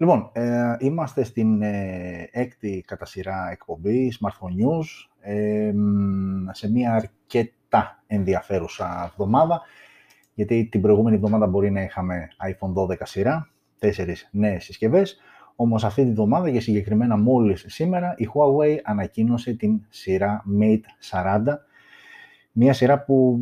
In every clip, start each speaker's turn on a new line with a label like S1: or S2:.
S1: Λοιπόν, ε, είμαστε στην ε, έκτη κατά σειρά εκπομπή Smartphone News. Ε, σε μια αρκετά ενδιαφέρουσα εβδομάδα γιατί την προηγούμενη εβδομάδα μπορεί να είχαμε iPhone 12 σειρά, τέσσερις νέες συσκευές. Όμως αυτή τη εβδομάδα και συγκεκριμένα μόλις σήμερα η Huawei ανακοίνωσε την σειρά Mate 40 μια σειρά που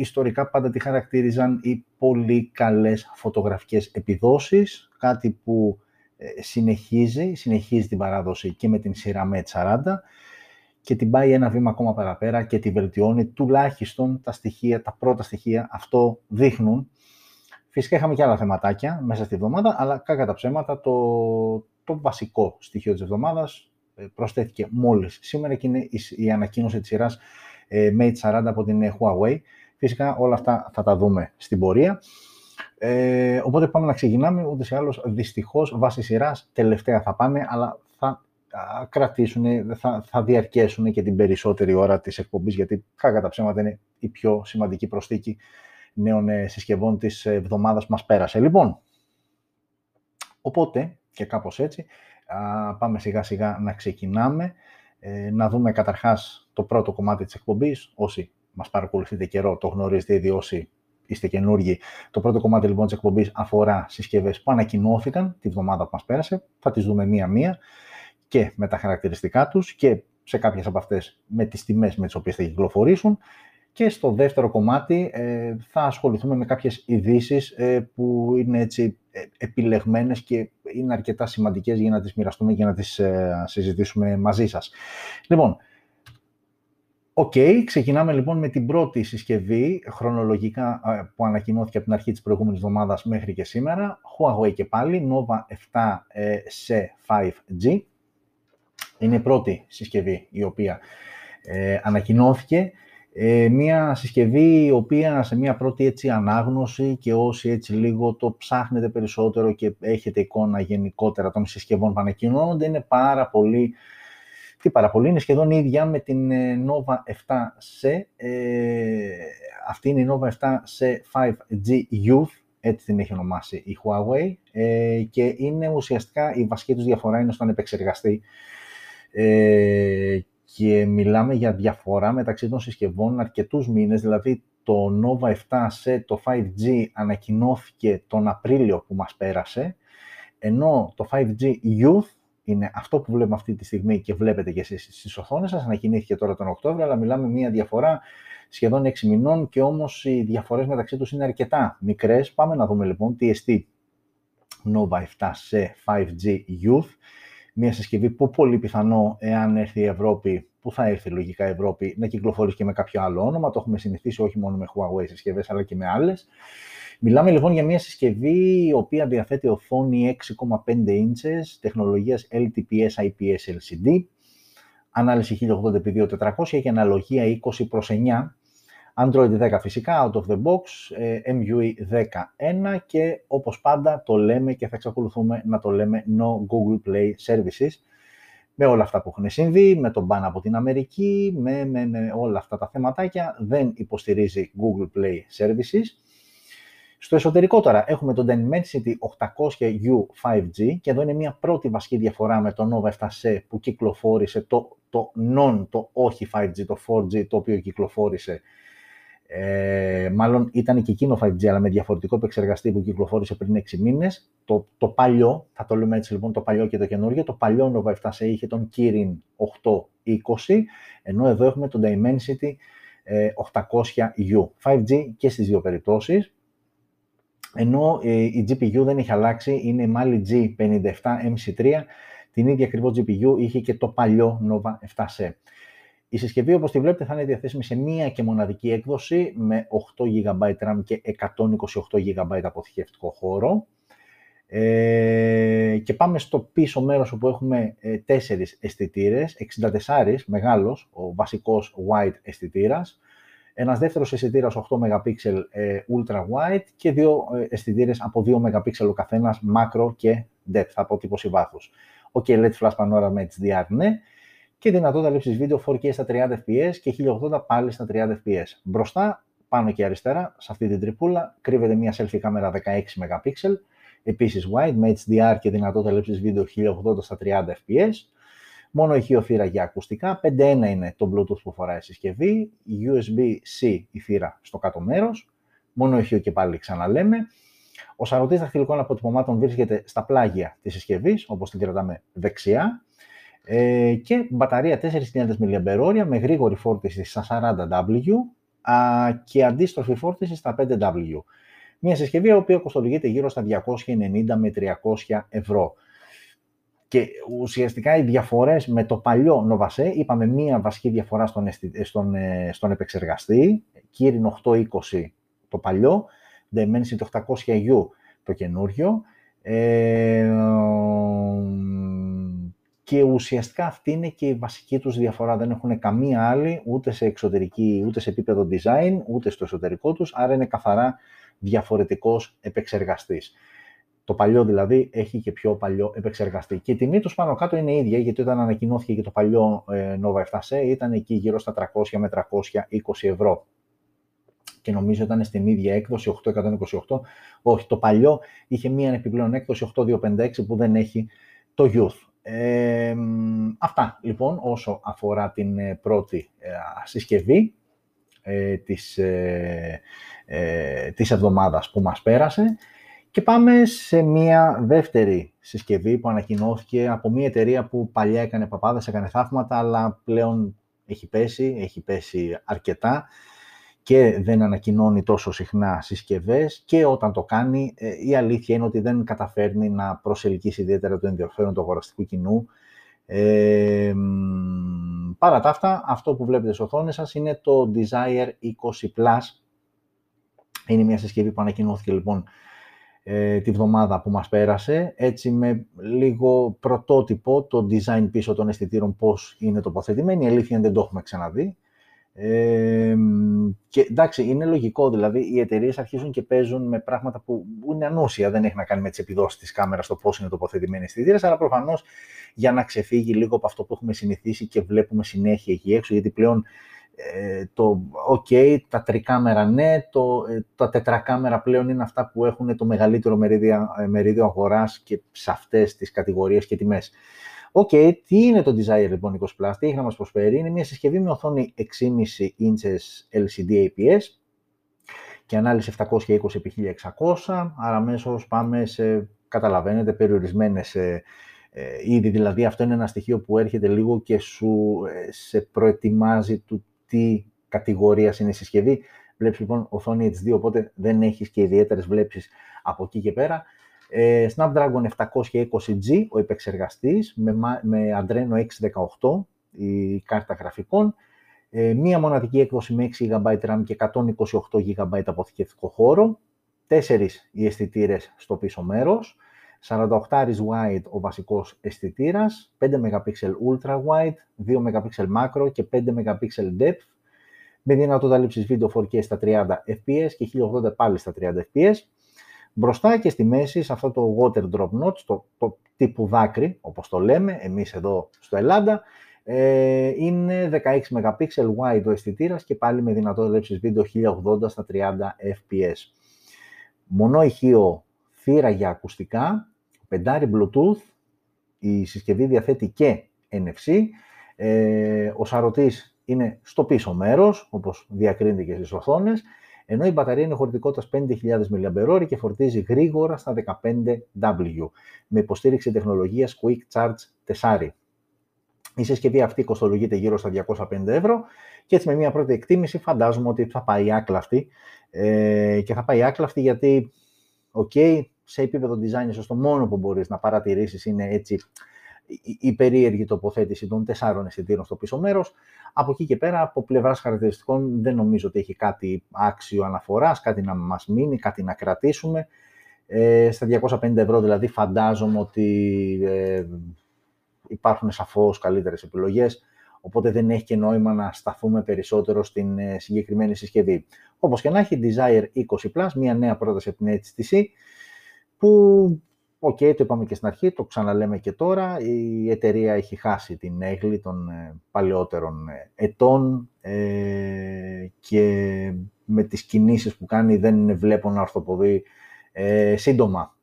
S1: ιστορικά πάντα τη χαρακτήριζαν οι πολύ καλές φωτογραφικές επιδόσεις, κάτι που ε, συνεχίζει, συνεχίζει την παράδοση και με την σειρά Mate 40 και την πάει ένα βήμα ακόμα παραπέρα και τη βελτιώνει τουλάχιστον τα στοιχεία, τα πρώτα στοιχεία αυτό δείχνουν. Φυσικά είχαμε και άλλα θεματάκια μέσα στη εβδομάδα, αλλά κακά τα ψέματα το, το βασικό στοιχείο της εβδομάδας ε, προσθέθηκε μόλις σήμερα και είναι η, η ανακοίνωση της σειράς ε, Mate 40 από την ε, Huawei. Φυσικά όλα αυτά θα τα δούμε στην πορεία. Ε, οπότε πάμε να ξεκινάμε, ούτως ή άλλως δυστυχώς βάσει σειράς τελευταία θα πάνε, αλλά θα κρατήσουν, θα, θα διαρκέσουν και την περισσότερη ώρα της εκπομπής, γιατί κακά τα ψέματα είναι η πιο σημαντική προσθήκη νέων ε, συσκευών της εβδομάδας που μας πέρασε. Λοιπόν, οπότε και κάπως έτσι, πάμε σιγά σιγά να ξεκινάμε. Ε, να δούμε καταρχάς το πρώτο κομμάτι της εκπομπής. Όσοι μας παρακολουθείτε καιρό, το γνωρίζετε ήδη όσοι είστε καινούργοι. Το πρώτο κομμάτι λοιπόν της εκπομπής αφορά συσκευές που ανακοινώθηκαν τη βδομάδα που μας πέρασε. Θα τις δούμε μία-μία και με τα χαρακτηριστικά τους και σε κάποιες από αυτές με τις τιμές με τις οποίες θα κυκλοφορήσουν. Και στο δεύτερο κομμάτι ε, θα ασχοληθούμε με κάποιες ειδήσεις ε, που είναι έτσι ε, επιλεγμένες και είναι αρκετά σημαντικές για να τις μοιραστούμε και να τις συζητήσουμε μαζί σας. Λοιπόν, OK, okay, ξεκινάμε λοιπόν με την πρώτη συσκευή χρονολογικά που ανακοινώθηκε από την αρχή της προηγούμενης εβδομάδας μέχρι και σήμερα. Huawei και πάλι, Nova 7 SE 5G. Είναι η πρώτη συσκευή η οποία ε, ανακοινώθηκε. Ε, μια συσκευή η οποία σε μια πρώτη έτσι ανάγνωση και όσοι έτσι λίγο το ψάχνετε περισσότερο και έχετε εικόνα γενικότερα των συσκευών που ανακοινώνονται είναι πάρα πολύ τι πάρα πολύ, είναι σχεδόν ίδια με την ε, Nova 7C. Ε, αυτή είναι η Nova 7C 5G Youth, έτσι την έχει ονομάσει η Huawei ε, και είναι ουσιαστικά η βασική τους διαφορά είναι στον επεξεργαστή ε, και μιλάμε για διαφορά μεταξύ των συσκευών αρκετούς μήνες, δηλαδή το Nova 7 σε το 5G ανακοινώθηκε τον Απρίλιο που μας πέρασε, ενώ το 5G Youth είναι αυτό που βλέπουμε αυτή τη στιγμή και βλέπετε και εσείς στις οθόνες σας, ανακοινήθηκε τώρα τον Οκτώβριο, αλλά μιλάμε μια διαφορά σχεδόν 6 μηνών και όμως οι διαφορές μεταξύ τους είναι αρκετά μικρές. Πάμε να δούμε λοιπόν τι εστί Nova 7 σε 5G Youth μια συσκευή που πολύ πιθανό, εάν έρθει η Ευρώπη, που θα έρθει λογικά η Ευρώπη, να κυκλοφορήσει και με κάποιο άλλο όνομα. Το έχουμε συνηθίσει όχι μόνο με Huawei συσκευές, αλλά και με άλλες. Μιλάμε λοιπόν για μια συσκευή η οποία διαθέτει οθόνη 6,5 inches, τεχνολογίας LTPS IPS LCD, ανάλυση 1080x2400 και αναλογία 20 προς 9 Android 10 φυσικά, out of the box, ε, MUI 11 και όπως πάντα το λέμε και θα εξακολουθούμε να το λέμε No Google Play Services με όλα αυτά που έχουν συμβεί, με τον ban από την Αμερική, με, με, με όλα αυτά τα θεματάκια, δεν υποστηρίζει Google Play Services. Στο εσωτερικό τώρα έχουμε το Dimensity 800U 5G και εδώ είναι μια πρώτη βασική διαφορά με το Nova 7C που κυκλοφόρησε το, το non, το όχι 5G, το 4G το οποίο κυκλοφόρησε ε, μάλλον ήταν και εκείνο 5G, αλλά με διαφορετικό επεξεργαστή που κυκλοφόρησε πριν 6 μήνες. Το, το παλιό, θα το λέμε έτσι λοιπόν, το παλιό και το καινούργιο, το παλιό Nova 7 σε είχε τον Kirin 820, ενώ εδώ έχουμε τον Dimensity 800U. Ε, 5G και στις δύο περιπτώσεις. Ενώ ε, η GPU δεν έχει αλλάξει, είναι η Mali G57 MC3, την ίδια ακριβώς GPU είχε και το παλιό Nova 7C. Η συσκευή, όπως τη βλέπετε, θα είναι διαθέσιμη σε μία και μοναδική έκδοση με 8 GB RAM και 128 GB αποθηκευτικό χώρο. Ε, και πάμε στο πίσω μέρος όπου έχουμε ε, 4 αισθητήρες, 64 μεγάλος, ο βασικός wide αισθητήρας, ένας δεύτερος αισθητήρας 8 MP ε, ultra wide και δύο ε, αισθητήρες από 2 MP ο καθένας macro και depth, αποτύπωση βάθους. OK, LED flash panorama HDR, ναι και δυνατότητα λήψης βίντεο 4K στα 30 fps και 1080 πάλι στα 30 fps. Μπροστά, πάνω και αριστερά, σε αυτή την τρυπούλα, κρύβεται μια selfie κάμερα 16 MP, επίσης wide με HDR και δυνατότητα λήψης βίντεο 1080 στα 30 fps. Μόνο ηχείο θύρα για ακουστικά, 5.1 είναι το Bluetooth που φοράει η συσκευή, USB-C η θύρα στο κάτω μέρος, μόνο ηχείο και πάλι ξαναλέμε. Ο σαρωτής δαχτυλικών αποτυπωμάτων βρίσκεται στα πλάγια της συσκευής, όπως την κρατάμε δεξιά, ε, και μπαταρία 4.000 mAh με γρήγορη φόρτιση στα 40W και αντίστροφη φόρτιση στα 5W. Μια συσκευή η οποία κοστολογείται γύρω στα 290 με 300 ευρώ. Και ουσιαστικά οι διαφορές με το παλιό Novase, είπαμε μία βασική διαφορά στον, στον, ε, στον επεξεργαστή, Kirin 820 το παλιό, Dimensity 800U το καινούριο, ε, και ουσιαστικά αυτή είναι και η βασική τους διαφορά. Δεν έχουν καμία άλλη ούτε σε εξωτερική, ούτε σε επίπεδο design, ούτε στο εσωτερικό τους, άρα είναι καθαρά διαφορετικός επεξεργαστής. Το παλιό δηλαδή έχει και πιο παλιό επεξεργαστή. Και η τιμή τους πάνω κάτω είναι ίδια, γιατί όταν ανακοινώθηκε και το παλιό ε, Nova 7C ήταν εκεί γύρω στα 300 με 320 ευρώ. Και νομίζω ήταν στην ίδια έκδοση 828. Όχι, το παλιό είχε μία επιπλέον έκδοση 8256 που δεν έχει το Youth. Ε, αυτά λοιπόν όσο αφορά την ε, πρώτη ε, συσκευή ε, της, ε, ε, της εβδομάδας που μας πέρασε και πάμε σε μια δεύτερη συσκευή που ανακοινώθηκε από μια εταιρεία που παλιά έκανε παπάδες, έκανε θαύματα, αλλά πλέον έχει πέσει, έχει πέσει αρκετά και δεν ανακοινώνει τόσο συχνά συσκευές και όταν το κάνει ε, η αλήθεια είναι ότι δεν καταφέρνει να προσελκύσει ιδιαίτερα το ενδιαφέρον του αγοραστικού κοινού. Ε, παρά τα αυτά, αυτό που βλέπετε στις οθόνες σας είναι το Desire 20 Plus. Είναι μια συσκευή που ανακοινώθηκε λοιπόν ε, τη βδομάδα που μας πέρασε, έτσι με λίγο πρωτότυπο το design πίσω των αισθητήρων πώς είναι τοποθετημένη. Η αλήθεια δεν το έχουμε ξαναδεί. Ε, και εντάξει, είναι λογικό, δηλαδή οι εταιρείες αρχίζουν και παίζουν με πράγματα που είναι ανούσια, δεν έχει να κάνει με τις επιδόσεις της κάμερας, το πώς είναι τοποθετημένοι οι αισθητήρες, αλλά προφανώς για να ξεφύγει λίγο από αυτό που έχουμε συνηθίσει και βλέπουμε συνέχεια εκεί έξω, γιατί πλέον ε, το OK, τα τρικάμερα ναι, το, ε, τα τετρακάμερα πλέον είναι αυτά που έχουν το μεγαλύτερο μερίδιο, ε, μερίδιο αγοράς και σε αυτές τις κατηγορίες και τιμές. OK, okay, τι είναι το Desire λοιπόν 20 Plus, τι έχει να μας προσφέρει; Είναι μια συσκευή με οθόνη 6,5 inches LCD IPS και ανάλυση 720x1600, άρα αμέσως πάμε σε, καταλαβαίνετε, περιορισμένες ε, ε, ήδη. Δηλαδή αυτό είναι ένα στοιχείο που έρχεται λίγο και σου ε, σε προετοιμάζει του τι κατηγορίας είναι η συσκευή. Βλέπεις λοιπόν οθόνη HD, οπότε δεν έχεις και ιδιαίτερες βλέψεις από εκεί και πέρα. Ε, Snapdragon 720G, ο επεξεργαστής, με, με Adreno 618, η κάρτα γραφικών, ε, μία μοναδική έκδοση με 6 GB RAM και 128 GB αποθηκευτικό χώρο, 4 οι αισθητήρες στο πίσω μέρος, 48 wide ο βασικός αισθητήρας, 5 MP ultra wide, 2 MP macro και 5 MP depth, με δυνατότητα λήψης βίντεο 4K στα 30 fps και 1080 πάλι στα 30 fps. Μπροστά και στη μέση, σε αυτό το water drop notch, το, το τύπου δάκρυ, όπως το λέμε εμείς εδώ στο Ελλάδα, ε, είναι 16 MP wide ο αισθητήρας και πάλι με δυνατότητα λήψης βίντεο 1080 στα 30 fps. Μονό ηχείο θύρα για ακουστικά, πεντάρι Bluetooth, η συσκευή διαθέτει και NFC, ε, ο σαρωτής είναι στο πίσω μέρος, όπως διακρίνεται και στις οθόνες, ενώ η μπαταρία είναι χωρητικότητας 5.000 mAh και φορτίζει γρήγορα στα 15W, με υποστήριξη τεχνολογίας Quick Charge 4. Η συσκευή αυτή κοστολογείται γύρω στα 205 ευρώ και έτσι με μια πρώτη εκτίμηση φαντάζομαι ότι θα πάει άκλαυτη ε, και θα πάει άκλαυτη γιατί, ok, σε επίπεδο design ίσως το μόνο που μπορείς να παρατηρήσεις είναι έτσι η περίεργη τοποθέτηση των τεσσάρων αισθητήρων στο πίσω μέρος. Από εκεί και πέρα, από πλευράς χαρακτηριστικών, δεν νομίζω ότι έχει κάτι άξιο αναφοράς, κάτι να μας μείνει, κάτι να κρατήσουμε. Ε, στα 250 ευρώ δηλαδή φαντάζομαι ότι ε, υπάρχουν σαφώς καλύτερες επιλογές, οπότε δεν έχει και νόημα να σταθούμε περισσότερο στην ε, συγκεκριμένη συσκευή. Όπως και να έχει, Desire 20 Plus, μια νέα πρόταση από την HTC, που OK, okay, το είπαμε και στην αρχή, το ξαναλέμε και τώρα. Η εταιρεία έχει χάσει την αίγλη των ε, παλαιότερων ε, ετών ε, και με τις κινήσεις που κάνει δεν βλέπω να ορθοποδεί ε, σύντομα.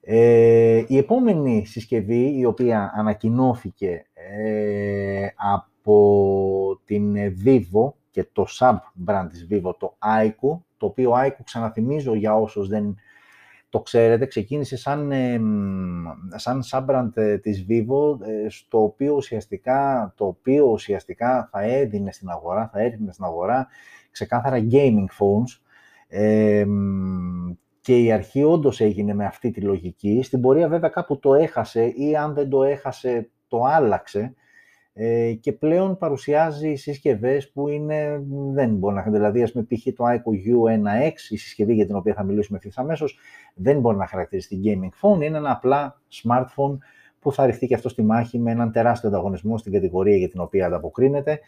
S1: Ε, η επόμενη συσκευή, η οποία ανακοινώθηκε ε, από την Vivo και το sub-brand της Vivo, το Aiku, το οποίο Aiku ξαναθυμίζω για όσους δεν το ξέρετε, ξεκίνησε σαν, ε, σαν sub-brand ε, της Vivo, ε, στο οποίο ουσιαστικά, το οποίο ουσιαστικά θα έδινε στην αγορά, θα έδινε στην αγορά ξεκάθαρα gaming phones, και η αρχή όντως έγινε με αυτή τη λογική. Στην πορεία βέβαια κάπου το έχασε ή αν δεν το έχασε το άλλαξε ε, και πλέον παρουσιάζει συσκευές που είναι, δεν μπορεί να δηλαδή ας πούμε π.χ. το IQ U1X, η συσκευή για την οποία θα μιλήσουμε ευθύς αμέσως, δεν μπορεί να χαρακτηριστεί gaming phone, είναι ένα απλά smartphone που θα ρηχθεί και αυτό στη μάχη με έναν τεράστιο ανταγωνισμό στην κατηγορία για την οποία ανταποκρίνεται.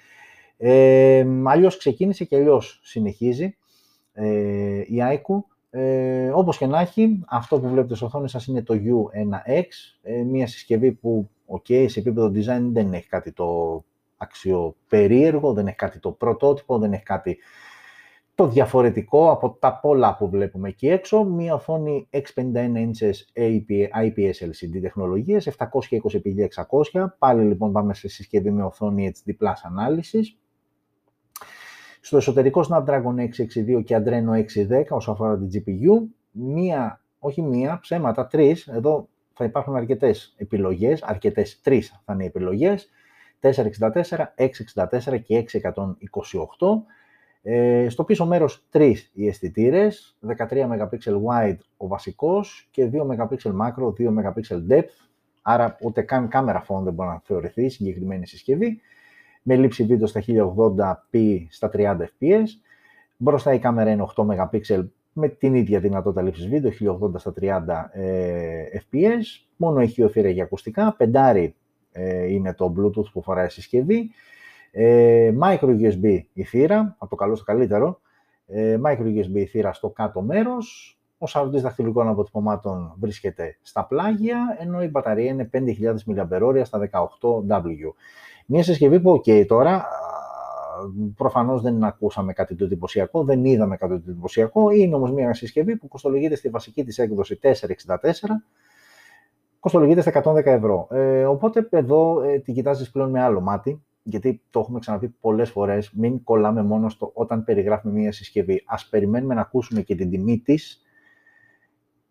S1: Ε, αλλιώς ξεκίνησε και αλλιώς συνεχίζει ε, η IQ. Ε, όπως και να έχει, αυτό που βλέπετε στο οθόνη σας είναι το U1X, ε, μια συσκευή που, ok, σε επίπεδο design δεν έχει κάτι το αξιοπερίεργο, δεν έχει κάτι το πρωτότυπο, δεν έχει κάτι το διαφορετικό από τα πολλά που βλέπουμε εκεί έξω. Μια οθόνη 651 inches IPS LCD τεχνολογίες, 720x600. Πάλι λοιπόν πάμε σε συσκευή με οθόνη HD Plus ανάλυσης. Στο εσωτερικό Snapdragon 662 και Adreno 610 όσο αφορά την GPU, μία, όχι μία, ψέματα, τρεις, εδώ θα υπάρχουν αρκετές επιλογές, αρκετές τρεις θα είναι οι επιλογές, 464, 664 και 628. Ε, στο πίσω μέρος τρεις οι αισθητήρες, 13 MP wide ο βασικός και 2 MP macro, 2 MP depth, άρα ούτε καν κάμερα phone δεν μπορεί να θεωρηθεί συγκεκριμένη συσκευή με λήψη βίντεο στα 1080p στα 30 fps. Μπροστά η κάμερα είναι 8 MP με την ίδια δυνατότητα λήψης βίντεο, 1080 στα 30 ε, fps. Μόνο έχει θύρα για ακουστικά. Πεντάρι ε, είναι το Bluetooth που φοράει η συσκευή. Ε, micro USB η θύρα, από το καλό στο καλύτερο. Ε, micro USB η θύρα στο κάτω μέρος. Ο σαρωτής δαχτυλικών αποτυπωμάτων βρίσκεται στα πλάγια, ενώ η μπαταρία είναι 5.000 mAh στα 18W. Μια συσκευή που, ok, τώρα προφανώς δεν ακούσαμε κάτι το εντυπωσιακό, δεν είδαμε κάτι το εντυπωσιακό, είναι όμως μια συσκευή που κοστολογείται στη βασική της έκδοση 464, κοστολογείται στα 110 ευρώ. Ε, οπότε εδώ ε, την κοιτάζεις πλέον με άλλο μάτι, γιατί το έχουμε ξαναπεί πολλές φορές, μην κολλάμε μόνο στο όταν περιγράφουμε μια συσκευή. Ας περιμένουμε να ακούσουμε και την τιμή της,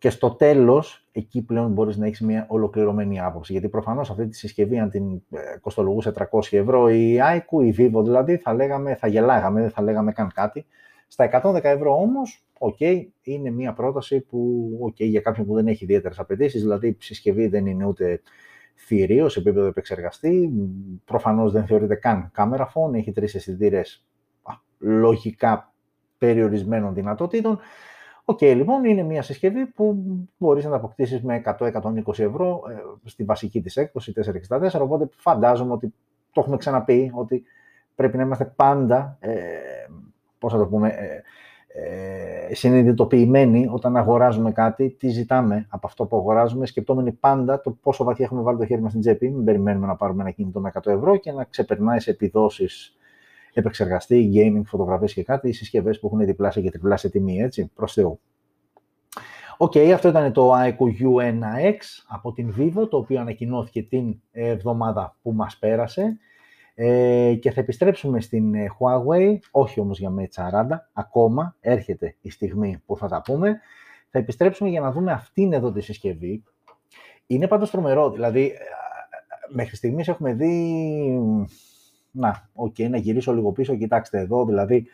S1: και στο τέλος, εκεί πλέον μπορείς να έχεις μια ολοκληρωμένη άποψη. Γιατί προφανώς αυτή τη συσκευή, αν την ε, κοστολογούσε 300 ευρώ η iQ, η Vivo δηλαδή, θα, λέγαμε, θα γελάγαμε, δεν θα λέγαμε καν κάτι. Στα 110 ευρώ όμως, ok, είναι μια πρόταση που, ok, για κάποιον που δεν έχει ιδιαίτερες απαιτήσεις, δηλαδή η συσκευή δεν είναι ούτε θηρίο σε επίπεδο επεξεργαστή, προφανώς δεν θεωρείται καν κάμερα phone, έχει τρεις αισθητήρες λογικά περιορισμένων δυνατοτήτων. OK, okay, λοιπόν, είναι μια συσκευή που μπορείς να τα αποκτήσεις με 100-120 ευρώ ε, στη βασική της έκδοση 464, οπότε φαντάζομαι ότι το έχουμε ξαναπεί, ότι πρέπει να είμαστε πάντα, ε, πώς θα το πούμε, ε, ε, συνειδητοποιημένοι όταν αγοράζουμε κάτι, τι ζητάμε από αυτό που αγοράζουμε, σκεπτόμενοι πάντα το πόσο βαθιά έχουμε βάλει το χέρι μας στην τσέπη, μην περιμένουμε να πάρουμε ένα κινητό με 100 ευρώ και να ξεπερνάει σε επιδόσεις επεξεργαστή, gaming, φωτογραφίες και κάτι, οι συσκευές που έχουν διπλάσια και τριπλάσια τιμή, έτσι, προς Θεού. Οκ, αυτό ήταν το iQOO U1X από την Vivo, το οποίο ανακοινώθηκε την εβδομάδα που μας πέρασε. Ε, και θα επιστρέψουμε στην ε, Huawei, όχι όμως για Mate 40, ακόμα έρχεται η στιγμή που θα τα πούμε. Θα επιστρέψουμε για να δούμε αυτήν εδώ τη συσκευή. Είναι πάντως τρομερό, δηλαδή ε, μέχρι στιγμής έχουμε δει να, OK, okay, να γυρίσω λίγο πίσω, κοιτάξτε εδώ, δηλαδή,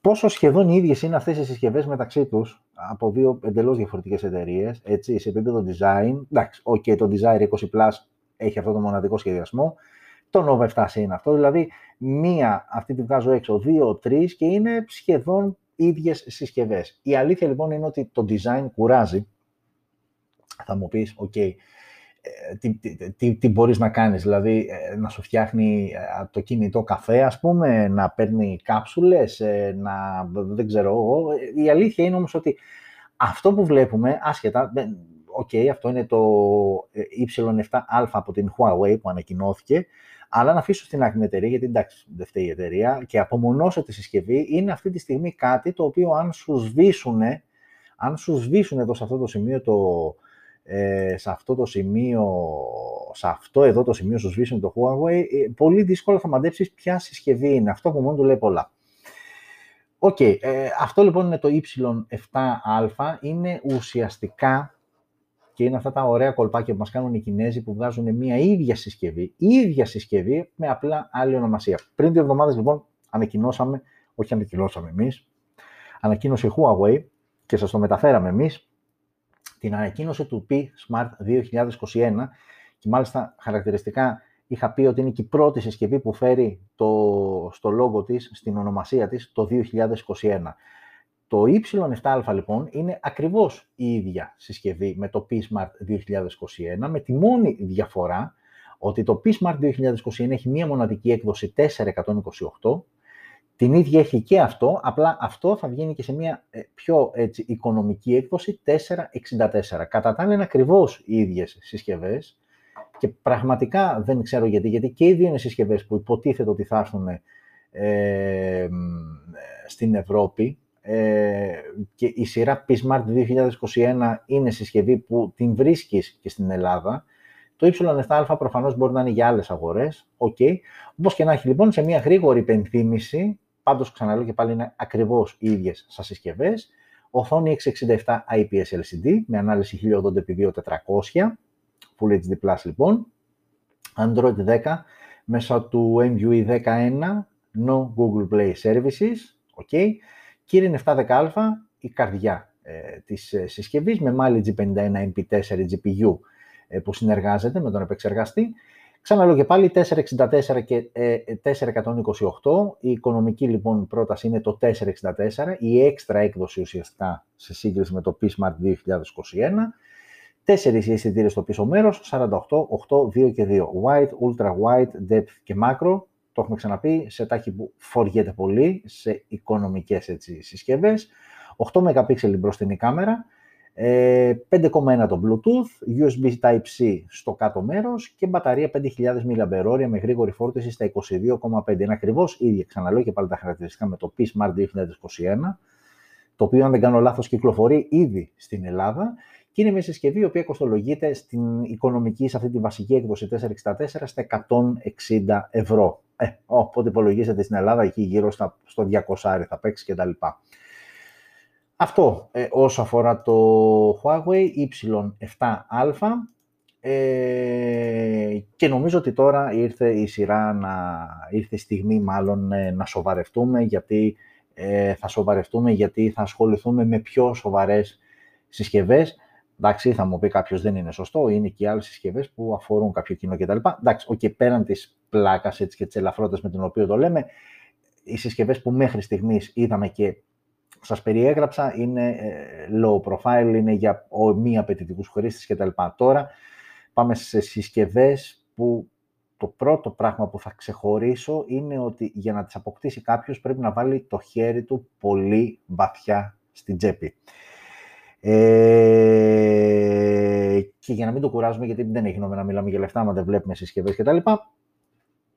S1: πόσο σχεδόν οι ίδιες είναι αυτές οι συσκευές μεταξύ τους, από δύο εντελώς διαφορετικές εταιρείες, έτσι, σε επίπεδο design, εντάξει, OK, okay, το Desire 20 Plus έχει αυτό το μοναδικό σχεδιασμό, το Nova 7 είναι αυτό, δηλαδή μία, αυτή τη βγάζω έξω, δύο, τρεις και είναι σχεδόν ίδιες συσκευές. Η αλήθεια λοιπόν είναι ότι το design κουράζει, θα μου πεις, OK, okay, ε, τι, τι, τι, μπορείς να κάνεις, δηλαδή ε, να σου φτιάχνει ε, το κινητό καφέ, ας πούμε, να παίρνει κάψουλες, να, δεν ξέρω εγώ. Η αλήθεια είναι όμως ότι αυτό που βλέπουμε, άσχετα, OK, okay, αυτό είναι το Y7a από την Huawei που ανακοινώθηκε, αλλά να αφήσω στην άκρη εταιρεία, γιατί εντάξει, δεν φταίει η εταιρεία, και απομονώσω τη συσκευή, είναι αυτή τη στιγμή κάτι το οποίο αν σου σβήσουν Αν σου σβήσουν εδώ σε αυτό το σημείο το, ε, σε αυτό το σημείο, σε αυτό εδώ το σημείο σου σβήσουν το Huawei, ε, πολύ δύσκολα θα μαντέψεις ποια συσκευή είναι. Αυτό που μόνο του λέει πολλά. OK, okay, ε, αυτό λοιπόν είναι το Y7a, είναι ουσιαστικά και είναι αυτά τα ωραία κολπάκια που μας κάνουν οι Κινέζοι που βγάζουν μια ίδια συσκευή, ίδια συσκευή με απλά άλλη ονομασία. Πριν δύο εβδομάδες λοιπόν ανακοινώσαμε, όχι ανακοινώσαμε εμείς, ανακοίνωσε η Huawei και σας το μεταφέραμε εμείς, την ανακοίνωση του P Smart 2021 και μάλιστα χαρακτηριστικά είχα πει ότι είναι και η πρώτη συσκευή που φέρει το, στο λόγο της, στην ονομασία της, το 2021. Το Y7α λοιπόν είναι ακριβώς η ίδια συσκευή με το P Smart 2021, με τη μόνη διαφορά ότι το P Smart 2021 έχει μία μοναδική έκδοση 428, την ίδια έχει και αυτό, απλά αυτό θα βγαίνει και σε μια ε, πιο έτσι, οικονομική έκδοση 464. Κατά τα άλλα είναι ακριβώς οι ίδιες συσκευές και πραγματικά δεν ξέρω γιατί, γιατί και οι δύο είναι συσκευές που υποτίθεται ότι θα έρθουν ε, στην Ευρώπη ε, και η σειρά P-Smart 2021 είναι συσκευή που την βρίσκεις και στην Ελλάδα. Το Y7α προφανώς μπορεί να είναι για άλλες αγορές, ok. Όπως και να έχει λοιπόν, σε μια γρήγορη υπενθύμηση, πάντως ξαναλέω και πάλι είναι ακριβώς οι ίδιες σας συσκευές, οθόνη 667 IPS LCD με ανάλυση 1080x2400, Full HD Plus λοιπόν, Android 10 μέσα του MUI 11, no Google Play Services, ok. Kirin 710α, η καρδιά ε, της ε, συσκευής με Mali G51 MP4 GPU ε, που συνεργάζεται με τον επεξεργαστή. Ξαναλέω και πάλι 464 και 428. Η οικονομική λοιπόν πρόταση είναι το 464. Η έξτρα έκδοση ουσιαστικά σε σύγκριση με το P-Smart 2021. Τέσσερις αισθητήρε στο πίσω μέρος, 48, 8, 2 και 2. Wide, Ultra Wide, Depth και Macro το έχουμε ξαναπεί, σε τάχη που φοριέται πολύ, σε οικονομικές έτσι, συσκευές. 8 MP μπροστινή κάμερα, 5,1 ε, το Bluetooth, USB Type-C στο κάτω μέρος και μπαταρία 5.000 mAh με γρήγορη φόρτιση στα 22,5. Είναι ακριβώς ίδια, ξαναλέω και πάλι τα χαρακτηριστικά με το P Smart 2021, το οποίο αν δεν κάνω λάθος κυκλοφορεί ήδη στην Ελλάδα και είναι μια συσκευή η οποία κοστολογείται στην οικονομική, σε αυτή τη βασική έκδοση 464 στα 160 ευρώ. Ε, οπότε υπολογίζεται στην Ελλάδα εκεί γύρω στα, στο 200 θα παίξει κτλ. Αυτό ε, όσο αφορά το Huawei Y7α ε, και νομίζω ότι τώρα ήρθε η σειρά να ήρθε η στιγμή μάλλον ε, να σοβαρευτούμε γιατί ε, θα σοβαρευτούμε γιατί θα ασχοληθούμε με πιο σοβαρές συσκευές Εντάξει, θα μου πει κάποιος δεν είναι σωστό, είναι και άλλες συσκευές που αφορούν κάποιο κοινό κτλ. Εντάξει, okay, πέραν της πλάκας και της ελαφρότητας με την οποία το λέμε, οι συσκευές που μέχρι στιγμής είδαμε και σας περιέγραψα είναι ε, low profile, είναι για μη απαιτητικούς χρήστες κτλ. Τώρα πάμε σε συσκευές που το πρώτο πράγμα που θα ξεχωρίσω είναι ότι για να τις αποκτήσει κάποιος πρέπει να βάλει το χέρι του πολύ βαθιά στην τσέπη. Ε, και για να μην το κουράζουμε, γιατί δεν έχει νόημα να μιλάμε για λεφτά, μα δεν βλέπουμε συσκευές κτλ.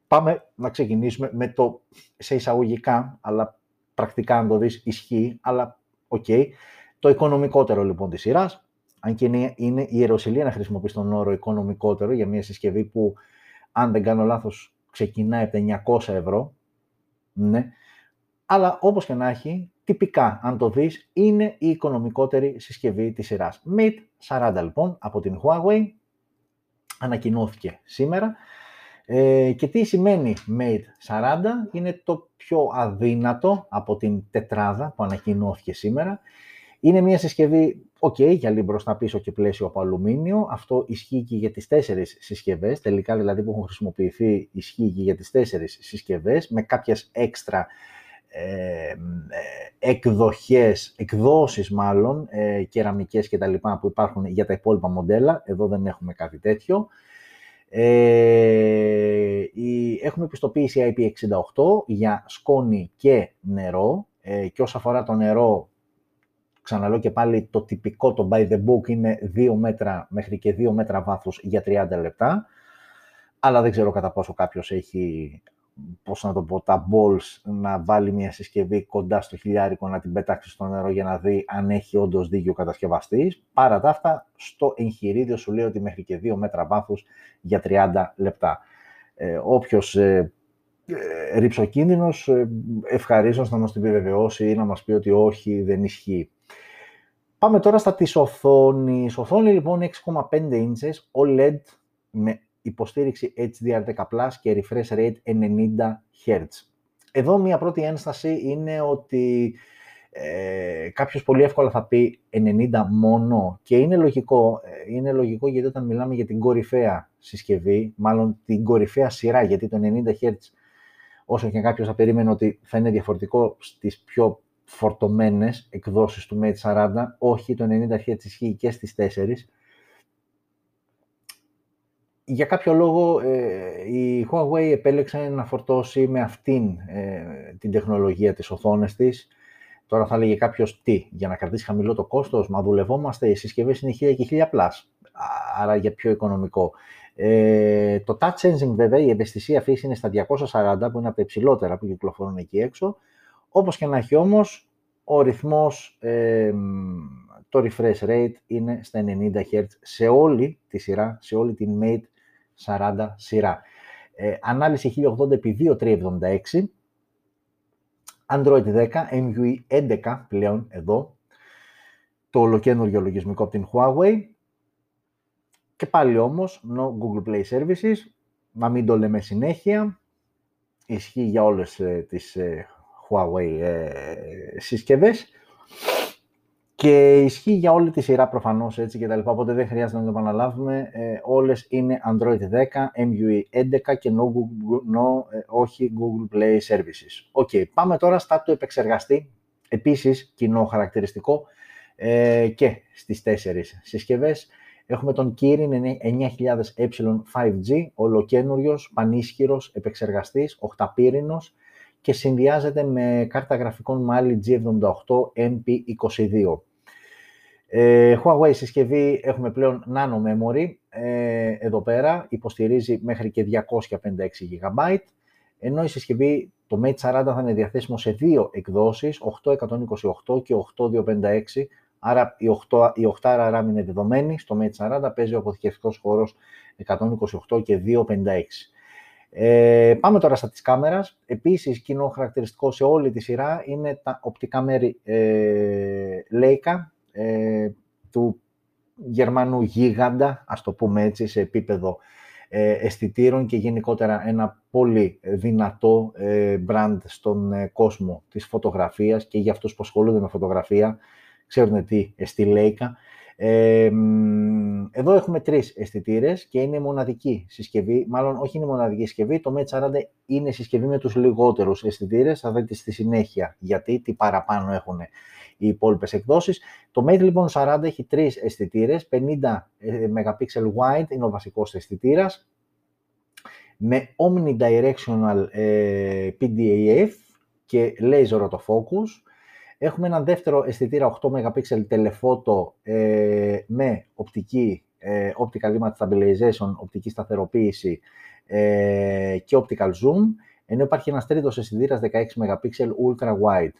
S1: Πάμε να ξεκινήσουμε με το σε εισαγωγικά, αλλά πρακτικά αν το δεις ισχύει, αλλά οκ. Το οικονομικότερο λοιπόν της σειράς, αν και είναι, είναι η ιεροσυλία να χρησιμοποιήσει τον όρο οικονομικότερο για μια συσκευή που, αν δεν κάνω λάθος, ξεκινάει από τα 900 ευρώ, ναι, αλλά όπως και να έχει, τυπικά, αν το δεις, είναι η οικονομικότερη συσκευή της σειράς. Mate 40 λοιπόν από την Huawei, ανακοινώθηκε σήμερα. Ε, και τι σημαίνει Mate 40, είναι το πιο αδύνατο από την τετράδα που ανακοινώθηκε σήμερα. Είναι μια συσκευή, ok, για λίγο μπροστά πίσω και πλαίσιο από αλουμίνιο. Αυτό ισχύει και για τις τέσσερις συσκευές. Τελικά δηλαδή που έχουν χρησιμοποιηθεί ισχύει και για τις τέσσερις συσκευές με κάποιες έξτρα ε, εκδοχές, εκδόσεις μάλλον, ε, κεραμικές και τα λοιπά που υπάρχουν για τα υπόλοιπα μοντέλα. Εδώ δεν έχουμε κάτι τέτοιο. Ε, η, έχουμε πιστοποίηση IP68 για σκόνη και νερό. Ε, και όσο αφορά το νερό, ξαναλέω και πάλι το τυπικό, το by the book είναι 2 μέτρα μέχρι και 2 μέτρα βάθος για 30 λεπτά. Αλλά δεν ξέρω κατά πόσο κάποιος έχει πώς να το πω, τα balls να βάλει μια συσκευή κοντά στο χιλιάρικο, να την πετάξει στο νερό για να δει αν έχει όντως δίκιο ο κατασκευαστής. Παρά τα αυτά, στο εγχειρίδιο σου λέει ότι μέχρι και 2 μέτρα βάθους για 30 λεπτά. Ε, όποιος ε, ε, ρηψοκίνδυνος, ε, ευχαρίστως να μας την επιβεβαιώσει ή να μας πει ότι όχι, δεν ισχύει. Πάμε τώρα στα της οθόνης. Οθόνη λοιπόν 6,5 inches OLED με υποστήριξη HDR10+, και refresh rate 90 Hz. Εδώ μια πρώτη ένσταση είναι ότι ε, κάποιος πολύ εύκολα θα πει 90 μόνο και είναι λογικό, ε, είναι λογικό γιατί όταν μιλάμε για την κορυφαία συσκευή, μάλλον την κορυφαία σειρά, γιατί το 90 Hz όσο και κάποιος θα περίμενε ότι θα είναι διαφορετικό στις πιο φορτωμένες εκδόσεις του Mate 40, όχι το 90 Hz ισχύει και στις 4, για κάποιο λόγο ε, η Huawei επέλεξε να φορτώσει με αυτήν ε, την τεχνολογία της οθόνες της. Τώρα θα λέγει κάποιος τι, για να κρατήσει χαμηλό το κόστος, μα δουλευόμαστε, οι συσκευές είναι 1000 και 1000 plus, άρα για πιο οικονομικό. Ε, το touch sensing βέβαια, η ευαισθησία αυτής είναι στα 240 που είναι από τα υψηλότερα που κυκλοφορούν εκεί έξω. Όπως και να έχει όμως, ο ρυθμός, ε, το refresh rate είναι στα 90 Hz σε όλη τη σειρά, σε όλη την Mate 40 σειρά. Ε, ανάλυση 1080x2376, Android 10, EMUI 11 πλέον εδώ, το ολοκαίνουργιο λογισμικό από την Huawei. Και πάλι όμως, no Google Play Services, να μην το λέμε συνέχεια, ισχύει για όλες ε, τις ε, Huawei ε, συσκευές. Και ισχύει για όλη τη σειρά προφανώς έτσι και τα λοιπά, οπότε δεν χρειάζεται να το επαναλάβουμε. Ε, όλες είναι Android 10, EMUI 11 και no, Google, no, ε, όχι Google Play Services. OK, okay, πάμε τώρα στα του επεξεργαστή. Επίσης, κοινό χαρακτηριστικό ε, και στις τέσσερις συσκευές. Έχουμε τον Kirin 9000E 5G, ολοκένουργιος, πανίσχυρος, επεξεργαστής, οχταπύρινος και συνδυάζεται με κάρτα γραφικών Mali G78 MP22. Ε, Huawei συσκευή έχουμε πλέον Nano Memory ε, εδώ πέρα, υποστηρίζει μέχρι και 256 GB, ενώ η συσκευή το Mate 40 θα είναι διαθέσιμο σε δύο εκδόσεις, 8128 και 8256, άρα η 8, η 8 RAM είναι δεδομένη, στο Mate 40 παίζει ο αποθηκευτικός χώρος 128 και 256. Ε, πάμε τώρα στα της κάμερας. Επίσης, κοινό χαρακτηριστικό σε όλη τη σειρά είναι τα οπτικά μέρη ε, Leica, ε, του Γερμανού γίγαντα, ας το πούμε έτσι, σε επίπεδο ε, αισθητήρων και γενικότερα ένα πολύ δυνατό ε, brand στον ε, κόσμο της φωτογραφίας και για αυτούς που ασχολούνται με φωτογραφία, ξέρουν τι στη Leica. Ε, εδώ έχουμε τρεις αισθητήρες και είναι μοναδική συσκευή, μάλλον όχι είναι μοναδική συσκευή, το Mate 40 είναι συσκευή με τους λιγότερους αισθητήρες, θα δείτε στη συνέχεια γιατί, τι παραπάνω έχουν οι υπόλοιπες εκδόσεις. Το Mate λοιπόν 40 έχει τρεις αισθητήρες, 50 MP wide είναι ο βασικός αισθητήρας, με omnidirectional ε, PDAF και laser autofocus, Έχουμε ένα δεύτερο αισθητήρα 8 MP telephoto ε, με οπτική, ε, optical image stabilization, οπτική σταθεροποίηση ε, και optical zoom, ενώ υπάρχει ένας τρίτος αισθητήρας 16 MP ultra wide.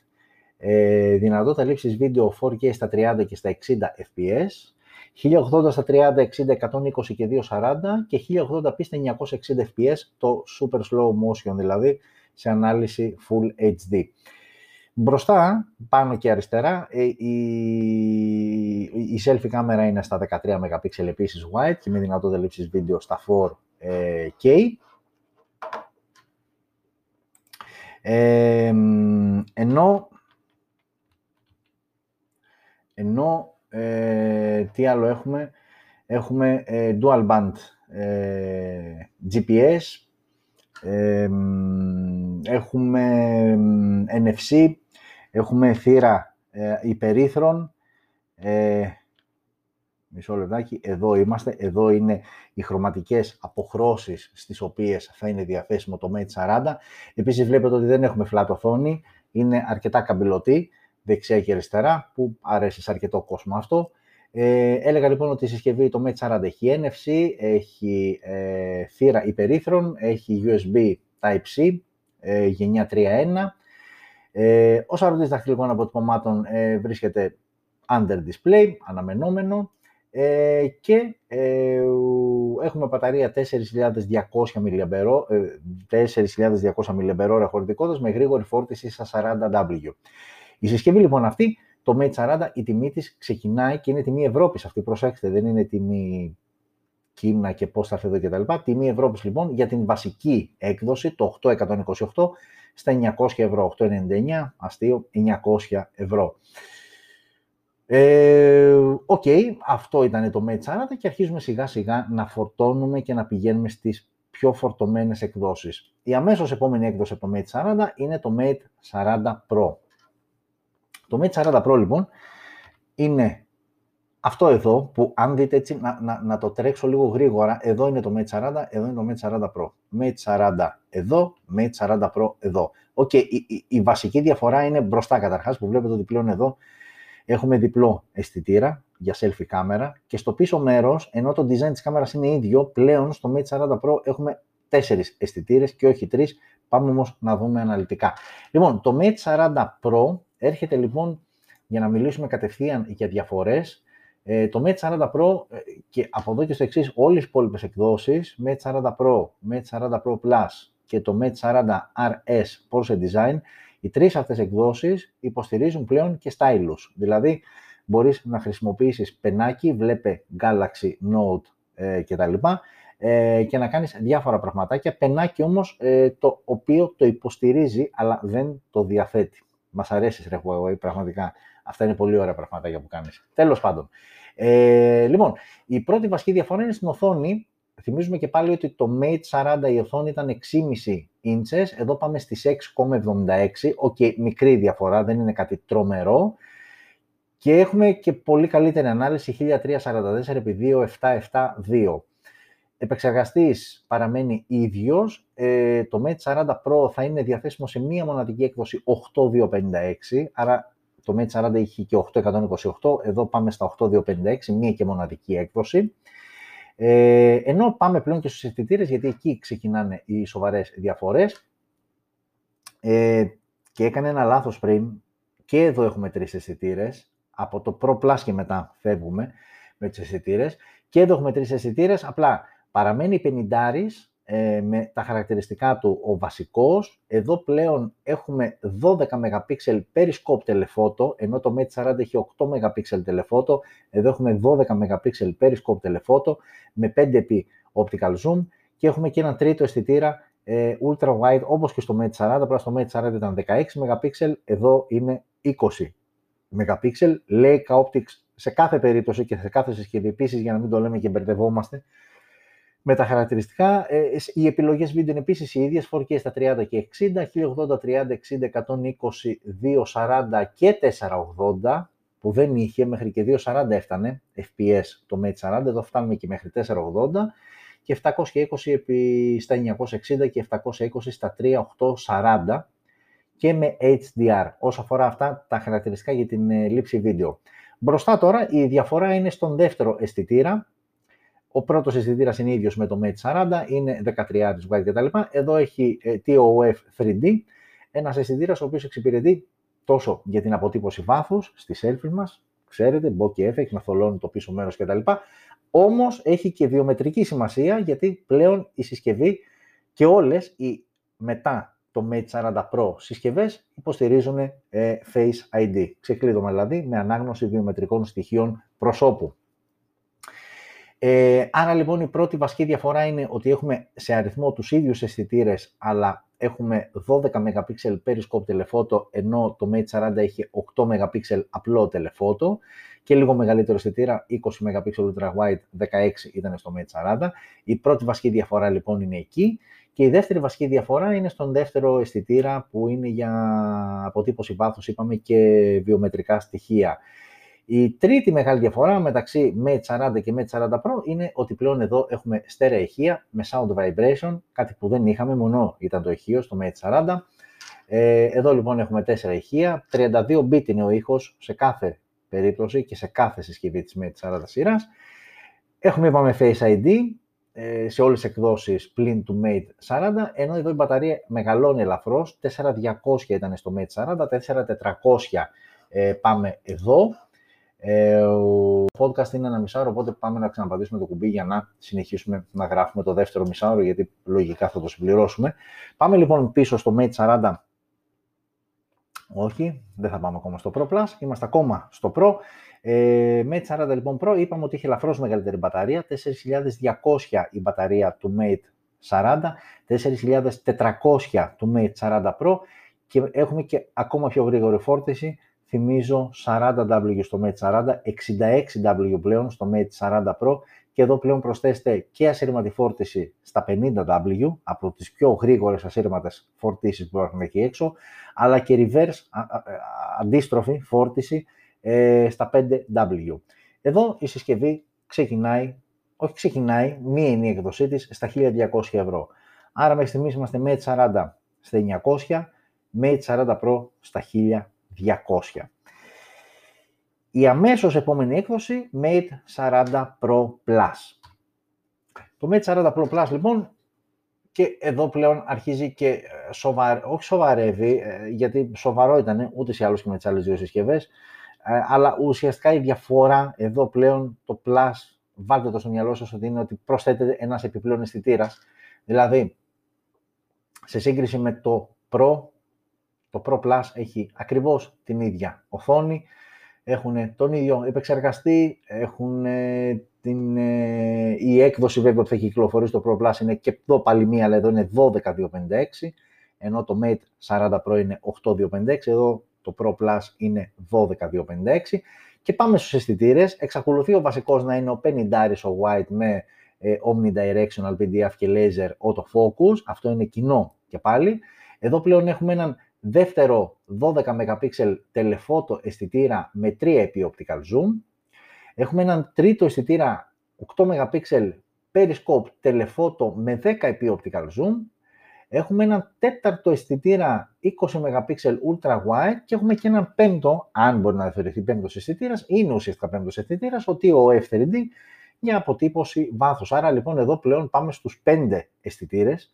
S1: Ε, δυνατότητα λήψης βίντεο 4K στα 30 και στα 60 fps, 1080 στα 30, 60, 120 και 240 και 1080p στα 960 fps, το super slow motion δηλαδή, σε ανάλυση Full HD. Μπροστά, πάνω και αριστερά, ε, η, η selfie κάμερα είναι στα 13 MP επίσης wide και με δυνατότητα λήψης βίντεο στα 4K. Ε, ενώ ενώ ε, τι άλλο έχουμε, έχουμε ε, dual band GPS, έχουμε NFC, Έχουμε θύρα ε, υπερήθρων. Ε, μισό λεπτάκι, εδώ είμαστε. Εδώ είναι οι χρωματικές αποχρώσεις στις οποίες θα είναι διαθέσιμο το Mate 40. Επίσης βλέπετε ότι δεν έχουμε flat οθόνη. Είναι αρκετά καμπυλωτή, δεξιά και αριστερά, που αρέσει σε αρκετό κόσμο αυτό. Ε, έλεγα λοιπόν ότι η συσκευή το Mate 40 έχει NFC, έχει ε, θύρα υπερήθρων, έχει USB Type-C, ε, γενιά 3.1. Ε, ο σαρωτής δαχτυλικών αποτυπωμάτων ε, βρίσκεται under display, αναμενόμενο. Ε, και ε, έχουμε μπαταρία 4.200 mAh, 4.200 χωρητικότητας με γρήγορη φόρτιση στα 40W. Η συσκευή λοιπόν αυτή, το Mate 40, η τιμή της ξεκινάει και είναι τιμή Ευρώπης αυτή, προσέξτε, δεν είναι τιμή Κίνα και πώς θα έρθει εδώ κτλ. Τιμή Ευρώπης λοιπόν για την βασική έκδοση, το 828, στα 900 ευρώ, 899, αστείο, 900 ευρώ. Ε, οκ, αυτό ήταν το Mate 40 και αρχίζουμε σιγά σιγά να φορτώνουμε και να πηγαίνουμε στις πιο φορτωμένες εκδόσεις. Η αμέσως επόμενη έκδοση από το Mate 40 είναι το Mate 40 Pro. Το Mate 40 Pro λοιπόν είναι αυτό εδώ που αν δείτε έτσι να, να, να το τρέξω λίγο γρήγορα, εδώ είναι το Mate 40, εδώ είναι το Mate 40 Pro. Mate 40 εδώ, Mate 40 Pro εδώ. OK, okay, η, η, η, βασική διαφορά είναι μπροστά καταρχάς που βλέπετε ότι πλέον εδώ Έχουμε διπλό αισθητήρα για selfie κάμερα και στο πίσω μέρος, ενώ το design της κάμερας είναι ίδιο, πλέον στο Mate 40 Pro έχουμε τέσσερις αισθητήρες και όχι τρεις. Πάμε όμως να δούμε αναλυτικά. Λοιπόν, το Mate 40 Pro έρχεται λοιπόν για να μιλήσουμε κατευθείαν για διαφορές. Ε, το Mate 40 Pro ε, και από εδώ και στο εξής όλες οι υπόλοιπες εκδόσεις, Mate 40 Pro, Mate 40 Pro Plus και το Mate 40 RS Porsche Design οι τρεις αυτές εκδόσεις υποστηρίζουν πλέον και stylus, δηλαδή μπορείς να χρησιμοποιήσεις πενάκι, βλέπε Galaxy Note ε, κτλ. Ε, και να κάνεις διάφορα πραγματάκια, πενάκι όμως ε, το οποίο το υποστηρίζει αλλά δεν το διαθέτει. Μας αρέσει ρε Huawei, πραγματικά. Αυτά είναι πολύ ωραία πραγματάκια που κάνεις. Τέλος πάντων. Ε, λοιπόν, η πρώτη βασική διαφορά είναι στην οθόνη Θυμίζουμε και πάλι ότι το Mate 40 η οθόνη ήταν 6,5 inches, εδώ πάμε στις 6,76, OK, okay, μικρή διαφορά, δεν είναι κάτι τρομερό. Και έχουμε και πολύ καλύτερη ανάλυση 1344x2772. Επεξεργαστής παραμένει ίδιος, ε, το Mate 40 Pro θα είναι διαθέσιμο σε μία μοναδική έκδοση 8256, άρα το Mate 40 είχε και 828, εδώ πάμε στα 8256, μία και μοναδική έκδοση. Ε, ενώ πάμε πλέον και στους αισθητήρες, γιατί εκεί ξεκινάνε οι σοβαρές διαφορές. Ε, και έκανε ένα λάθος πριν. Και εδώ έχουμε τρεις αισθητήρες. Από το Pro Plus και μετά φεύγουμε με τις αισθητήρες. Και εδώ έχουμε τρεις αισθητήρες. Απλά παραμένει 50 ε, με τα χαρακτηριστικά του ο βασικός. Εδώ πλέον έχουμε 12 MP periscope telephoto, ενώ το Mate 40 έχει 8 MP telephoto. Εδώ έχουμε 12 MP periscope telephoto με 5x optical zoom και έχουμε και ένα τρίτο αισθητήρα ε, ultra wide όπως και στο Mate 40, απλά στο Mate 40 ήταν 16 MP, εδώ είναι 20 MP. Leica Optics σε κάθε περίπτωση και σε κάθε συσκευή επίσης για να μην το λέμε και μπερδευόμαστε, με τα χαρακτηριστικά, ε, οι επιλογές βίντεο είναι επίσης οι ίδιες, 4K στα 30 και 60, 1080, 30, 60, 120, 240 και 480, που δεν είχε, μέχρι και 240 έφτανε, FPS το Mate 40, εδώ φτάνουμε και μέχρι 480, και 720 επί στα 960 και 720 στα 3840 και με HDR, όσο αφορά αυτά τα χαρακτηριστικά για την ε, λήψη βίντεο. Μπροστά τώρα η διαφορά είναι στον δεύτερο αισθητήρα, ο πρώτος αισθητήρας είναι ίδιος με το Mate 40, είναι 13 wide κτλ. Εδώ έχει ε, TOF 3D, ένας αισθητήρας ο οποίος εξυπηρετεί τόσο για την αποτύπωση βάθους στις selfie μας, ξέρετε, bokeh effect, να θολώνει το πίσω μέρος κτλ. Όμως έχει και βιομετρική σημασία γιατί πλέον η συσκευή και όλες οι μετά το Mate 40 Pro συσκευές υποστηρίζουν ε, Face ID. Ξεκλείδωμα δηλαδή με ανάγνωση βιομετρικών στοιχείων προσώπου. Ε, άρα λοιπόν η πρώτη βασική διαφορά είναι ότι έχουμε σε αριθμό τους ίδιους αισθητήρες, αλλά έχουμε 12 MP periscope telephoto, ενώ το Mate 40 έχει 8 MP απλό telephoto και λίγο μεγαλύτερο αισθητήρα, 20 MP ultra wide, 16 ήταν στο Mate 40. Η πρώτη βασική διαφορά λοιπόν είναι εκεί και η δεύτερη βασική διαφορά είναι στον δεύτερο αισθητήρα που είναι για αποτύπωση βάθους, είπαμε, και βιομετρικά στοιχεία. Η τρίτη μεγάλη διαφορά μεταξύ Mate 40 και Mate 40 Pro είναι ότι πλέον εδώ έχουμε στέρεα ηχεία με sound vibration, κάτι που δεν είχαμε, μόνο ήταν το ηχείο στο Mate 40. Ε, εδώ λοιπόν έχουμε τέσσερα ηχεία, 32 bit είναι ο ήχος σε κάθε περίπτωση και σε κάθε συσκευή της Mate 40 σειράς. Έχουμε είπαμε Face ID, ε, σε όλες τις εκδόσεις πλην του Mate 40, ενώ εδώ η μπαταρία μεγαλώνει ελαφρώς, 4200 ήταν στο Mate 40, 4400 ε, πάμε εδώ. Ε, ο podcast είναι ένα μισάωρο, οπότε πάμε να ξαναπατήσουμε το κουμπί για να συνεχίσουμε να γράφουμε το δεύτερο μισάωρο, γιατί λογικά θα το συμπληρώσουμε. Πάμε λοιπόν πίσω στο Mate 40. Όχι, δεν θα πάμε ακόμα στο Pro Plus, είμαστε ακόμα στο Pro. Ε, Mate 40 λοιπόν Pro είπαμε ότι είχε ελαφρώς μεγαλύτερη μπαταρία, 4200 η μπαταρία του Mate 40, 4400 του Mate 40 Pro και έχουμε και ακόμα πιο γρήγορη φόρτιση, θυμίζω 40W στο Mate 40, 66W πλέον στο Mate 40 Pro και εδώ πλέον προσθέστε και ασύρματη φόρτιση στα 50W, από τις πιο γρήγορες ασύρματες φορτίσεις που υπάρχουν εκεί έξω, αλλά και reverse, αντίστροφη φόρτιση ε, στα 5W. Εδώ η συσκευή ξεκινάει, όχι ξεκινάει, μία είναι η έκδοσή της, στα 1200 ευρώ. Άρα μέχρι στιγμής είμαστε Mate 40 στα 900, Mate 40 Pro στα 1200. Η αμέσως επόμενη έκδοση, Mate 40 Pro Plus. Το Mate 40 Pro Plus λοιπόν και εδώ πλέον αρχίζει και ε, σοβαρ... όχι σοβαρεύει, ε, γιατί σοβαρό ήταν ούτε ή άλλως και με τις άλλες δύο συσκευές, ε, αλλά ουσιαστικά η διαφορά εδώ πλέον το Plus, βάλτε το στο μυαλό σας ότι είναι ότι προσθέτεται ένας επιπλέον αισθητήρας. Δηλαδή, σε σύγκριση με το Pro, το Pro Plus έχει ακριβώς την ίδια οθόνη, έχουν τον ίδιο επεξεργαστή, έχουν την, ε, η έκδοση βέβαια που θα έχει κυκλοφορήσει το Pro Plus είναι και εδώ πάλι μία, αλλά εδώ είναι 12256, ενώ το Mate 40 Pro είναι 8256, εδώ το Pro Plus είναι 12256 και πάμε στους αισθητήρες. Εξακολουθεί ο βασικός να είναι ο 50 ο white με ε, omnidirectional PDF και laser autofocus. Αυτό είναι κοινό και πάλι. Εδώ πλέον έχουμε έναν δεύτερο 12 MP telephoto αισθητήρα με 3 επί optical zoom. Έχουμε έναν τρίτο αισθητήρα 8 MP periscope telephoto με 10 επί optical zoom Έχουμε ένα τέταρτο αισθητήρα 20 MP ultra wide και έχουμε και έναν πέμπτο, αν μπορεί να θεωρηθεί πέμπτος αισθητήρας, είναι ουσιαστικά πέμπτος αισθητήρας, ο TOF 3D για αποτύπωση βάθους. Άρα λοιπόν εδώ πλέον πάμε στους 5 αισθητήρες.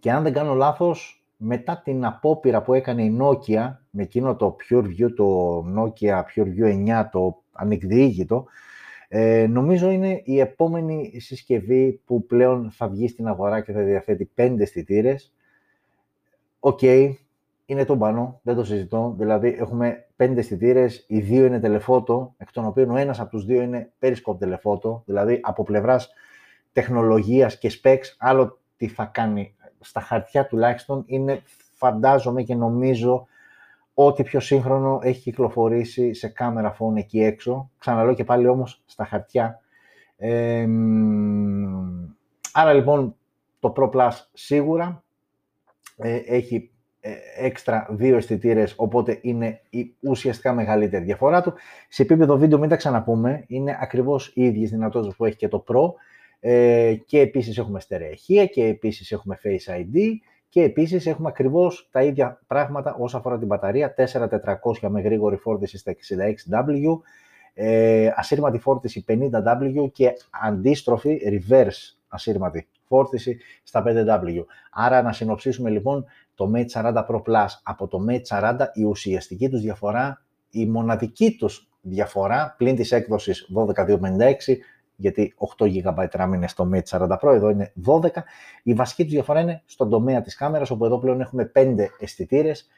S1: και αν δεν κάνω λάθος, μετά την απόπειρα που έκανε η Nokia με εκείνο το PureView, το Nokia PureView 9, το ανεκδιήγητο, ε, νομίζω είναι η επόμενη συσκευή που πλέον θα βγει στην αγορά και θα διαθέτει πέντε αισθητήρες. OK, okay, είναι τούμπανο, δεν το συζητώ. Δηλαδή, έχουμε πέντε αισθητήρες, οι δύο είναι telephoto, εκ των οποίων ο ένας από τους δύο είναι periscope telephoto. Δηλαδή, από πλευράς τεχνολογίας και specs, άλλο τι θα κάνει στα χαρτιά τουλάχιστον, είναι φαντάζομαι και νομίζω ό,τι πιο σύγχρονο έχει κυκλοφορήσει σε camera phone εκεί έξω. Ξαναλέω και πάλι όμως στα χαρτιά. άρα λοιπόν το Pro Plus σίγουρα ε, έχει ε, έξτρα δύο αισθητήρες, οπότε είναι η ουσιαστικά μεγαλύτερη διαφορά του. Σε επίπεδο βίντεο μην τα ξαναπούμε, είναι ακριβώς οι ίδιες δυνατότητες που έχει και το Pro ε, και επίσης έχουμε στερεαχεία και επίσης έχουμε Face ID και επίσης έχουμε ακριβώς τα ίδια πράγματα όσον αφορά την μπαταρία, 4400 με γρήγορη φόρτιση στα 66W, ε, ασύρματη φόρτιση 50W και αντίστροφη reverse ασύρματη φόρτιση στα 5W. Άρα να συνοψίσουμε λοιπόν το Mate 40 Pro Plus από το Mate 40, η ουσιαστική τους διαφορά, η μοναδική τους διαφορά πλην της έκδοσης 12256 γιατί 8 GB RAM είναι στο Mate 40 Pro, εδώ είναι 12. Η βασική τους διαφορά είναι στον τομέα της κάμερας, όπου εδώ πλέον έχουμε 5 αισθητήρες,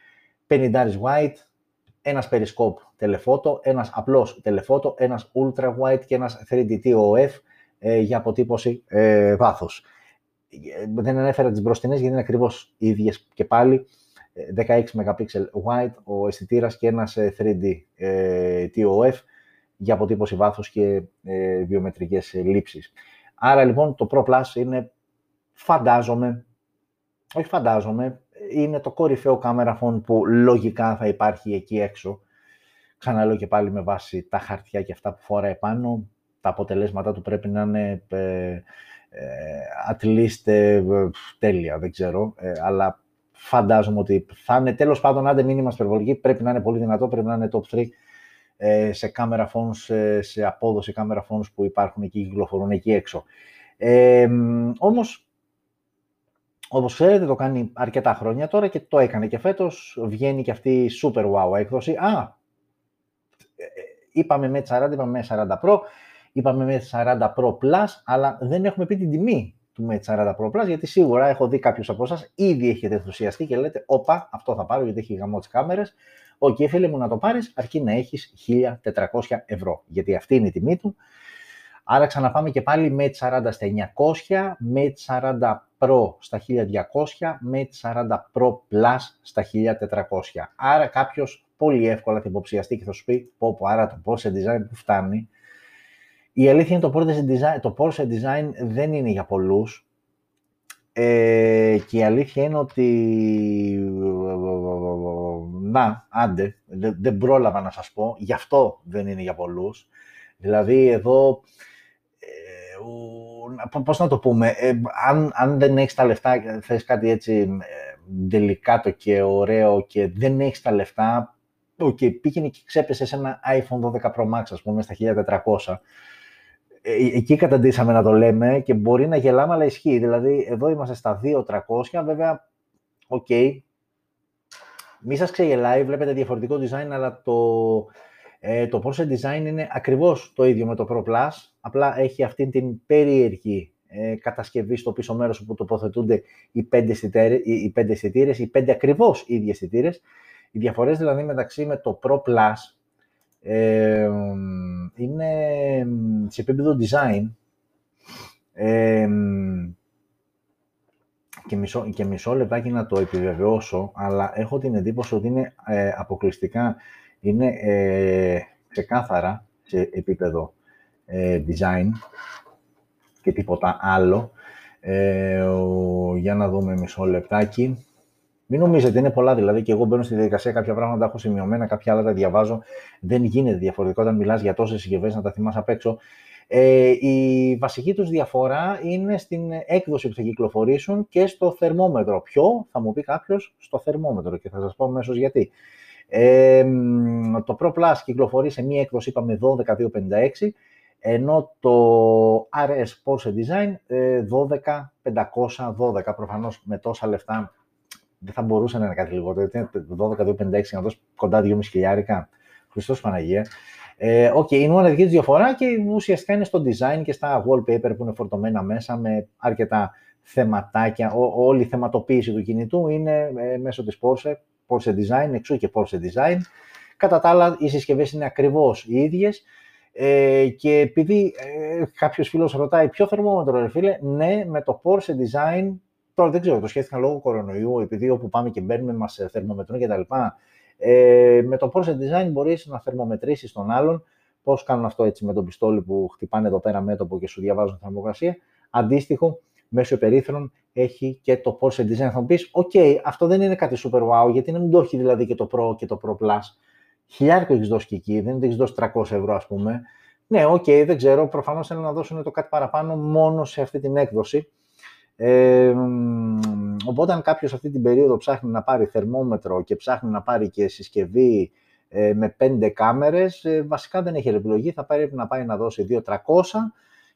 S1: 50 wide, ένας periscope telephoto, ένας απλός telephoto, ένας ultra wide και ένας 3D TOF ε, για αποτύπωση ε, βάθους. Ε, δεν ανέφερα τις μπροστινές γιατί είναι ακριβώς οι ίδιες και πάλι. 16 ε, MP wide ο αισθητήρας και ένας 3D TOF για αποτύπωση βάθους και ε, βιομετρικές λήψεις. Άρα λοιπόν το Pro Plus είναι, φαντάζομαι, όχι φαντάζομαι, είναι το κορυφαίο κάμερα phone που λογικά θα υπάρχει εκεί έξω. Ξαναλέω και πάλι με βάση τα χαρτιά και αυτά που φοράει πάνω, τα αποτελέσματά του πρέπει να είναι ε, ε, at least ε, τέλεια, δεν ξέρω, ε, αλλά φαντάζομαι ότι θα είναι τέλος πάντων, αν δεν μην είμαστε υπερβολικοί, πρέπει να είναι πολύ δυνατό, πρέπει να είναι top 3 ε, σε camera phones, σε απόδοση camera phones που υπάρχουν εκεί, κυκλοφορούν εκεί έξω. Ε, όμως, όπως ξέρετε, το κάνει αρκετά χρόνια τώρα και το έκανε και φέτος. Βγαίνει και αυτή η super wow έκδοση. Α, είπαμε Mate 40, είπαμε Mate 40 Pro, είπαμε Mate 40 Pro Plus, αλλά δεν έχουμε πει την τιμή του Mate 40 Pro Plus, γιατί σίγουρα έχω δει κάποιους από εσάς ήδη έχετε ενθουσιαστεί και λέτε, όπα, αυτό θα πάρω γιατί έχει γαμό τις κάμερες. OK, okay, φίλε μου, να το πάρεις, αρκεί να έχεις 1400 ευρώ, γιατί αυτή είναι η τιμή του. Άρα ξαναπάμε και πάλι Mate 40 στα 900, Mate 40 Pro στα 1200, Mate 40 Pro Plus στα 1400. Άρα κάποιος πολύ εύκολα θα υποψιαστεί και θα σου πει πω πω άρα το Porsche Design που φτάνει. Η αλήθεια είναι το Porsche Design, το Porsche Design δεν είναι για πολλούς ε, και η αλήθεια είναι ότι να, άντε, δεν, δεν πρόλαβα να σας πω, γι' αυτό δεν είναι για πολλούς. Δηλαδή εδώ, ε, πώς να το πούμε, ε, αν, αν δεν έχεις τα λεφτά, θες κάτι έτσι ε, και ωραίο και δεν έχεις τα λεφτά, και πήγαινε και ξέπεσες σε ένα iPhone 12 Pro Max, ας πούμε, στα 1400. Ε, ε, εκεί καταντήσαμε να το λέμε και μπορεί να γελάμε, αλλά ισχύει. Δηλαδή, εδώ είμαστε στα 2.300, βέβαια, OK. Okay. Μη σας ξεγελάει, βλέπετε διαφορετικό design, αλλά το, ε, το Porsche Design είναι ακριβώς το ίδιο με το Pro Plus, απλά έχει αυτή την περίεργη ε, κατασκευή στο πίσω μέρος όπου τοποθετούνται οι πέντε οι πέντε αισθητήρες, οι πέντε ακριβώς ίδιοι αισθητήρες, οι διαφορές δηλαδή μεταξύ με το Pro Plus ε, είναι σε επίπεδο design ε, και, μισό, και μισό λεπτάκι να το επιβεβαιώσω, αλλά έχω την εντύπωση ότι είναι ε, αποκλειστικά, είναι ε, ξεκάθαρα σε επίπεδο ε, design και τίποτα άλλο. Ε, για να δούμε μισό λεπτάκι. Μην νομίζετε, είναι πολλά δηλαδή και εγώ μπαίνω στη διαδικασία κάποια πράγματα τα έχω σημειωμένα, κάποια άλλα τα διαβάζω. Δεν γίνεται διαφορετικό όταν μιλάς για τόσες συσκευές να τα θυμάσαι απ' έξω. Ε, η βασική τους διαφορά είναι στην έκδοση που θα κυκλοφορήσουν και στο θερμόμετρο. Ποιο, θα μου πει κάποιος, στο θερμόμετρο και θα σας πω αμέσως γιατί. Ε, το Pro Plus κυκλοφορεί σε μία έκδοση, είπαμε 12.256, ενώ το RS Porsche Design 12.512, ε, προφανώς με τόσα λεφτά δεν θα μπορούσε να είναι κάτι λιγότερο. Γιατί 12-256 να δώσει κοντά 2,5 χιλιάρικα. Χριστός Παναγία. Ε, okay, είναι η μοναδική διαφορά και ουσιαστικά είναι στο design και στα wallpaper που είναι φορτωμένα μέσα με αρκετά θεματάκια. Ό, όλη η θεματοποίηση του κινητού είναι ε, μέσω της Porsche, Porsche Design, εξού και Porsche Design. Κατά τα άλλα, οι συσκευές είναι ακριβώς οι ίδιες. Ε, και επειδή ε, κάποιος φίλος ρωτάει ποιο θερμόμετρο, ρε φίλε, ναι, με το Porsche Design Τώρα δεν ξέρω, το σκέφτηκα λόγω κορονοϊού, επειδή όπου πάμε και μπαίνουμε μας θερμομετρούν κτλ. Ε, με το Porsche Design μπορείς να θερμομετρήσεις τον άλλον. Πώς κάνουν αυτό έτσι με τον πιστόλι που χτυπάνε εδώ πέρα μέτωπο και σου διαβάζουν θερμοκρασία. Αντίστοιχο, μέσω υπερύθρων έχει και το Porsche Design. Θα μου πεις, OK, αυτό δεν είναι κάτι super wow, γιατί να μην το έχει δηλαδή και το Pro και το Pro Plus. Χιλιάρικο έχεις δώσει και εκεί, δεν έχεις δώσει 300 ευρώ, ας πούμε. Ναι, OK, okay, δεν ξέρω. Προφανώς θέλουν να δώσουν το κάτι παραπάνω μόνο σε αυτή την έκδοση. Ε, οπότε αν κάποιος αυτή την περίοδο ψάχνει να πάρει θερμόμετρο και ψάχνει να πάρει και συσκευή ε, με πέντε κάμερες, ε, βασικά δεν έχει επιλογή, θα πρέπει να πάει να δώσει 2.300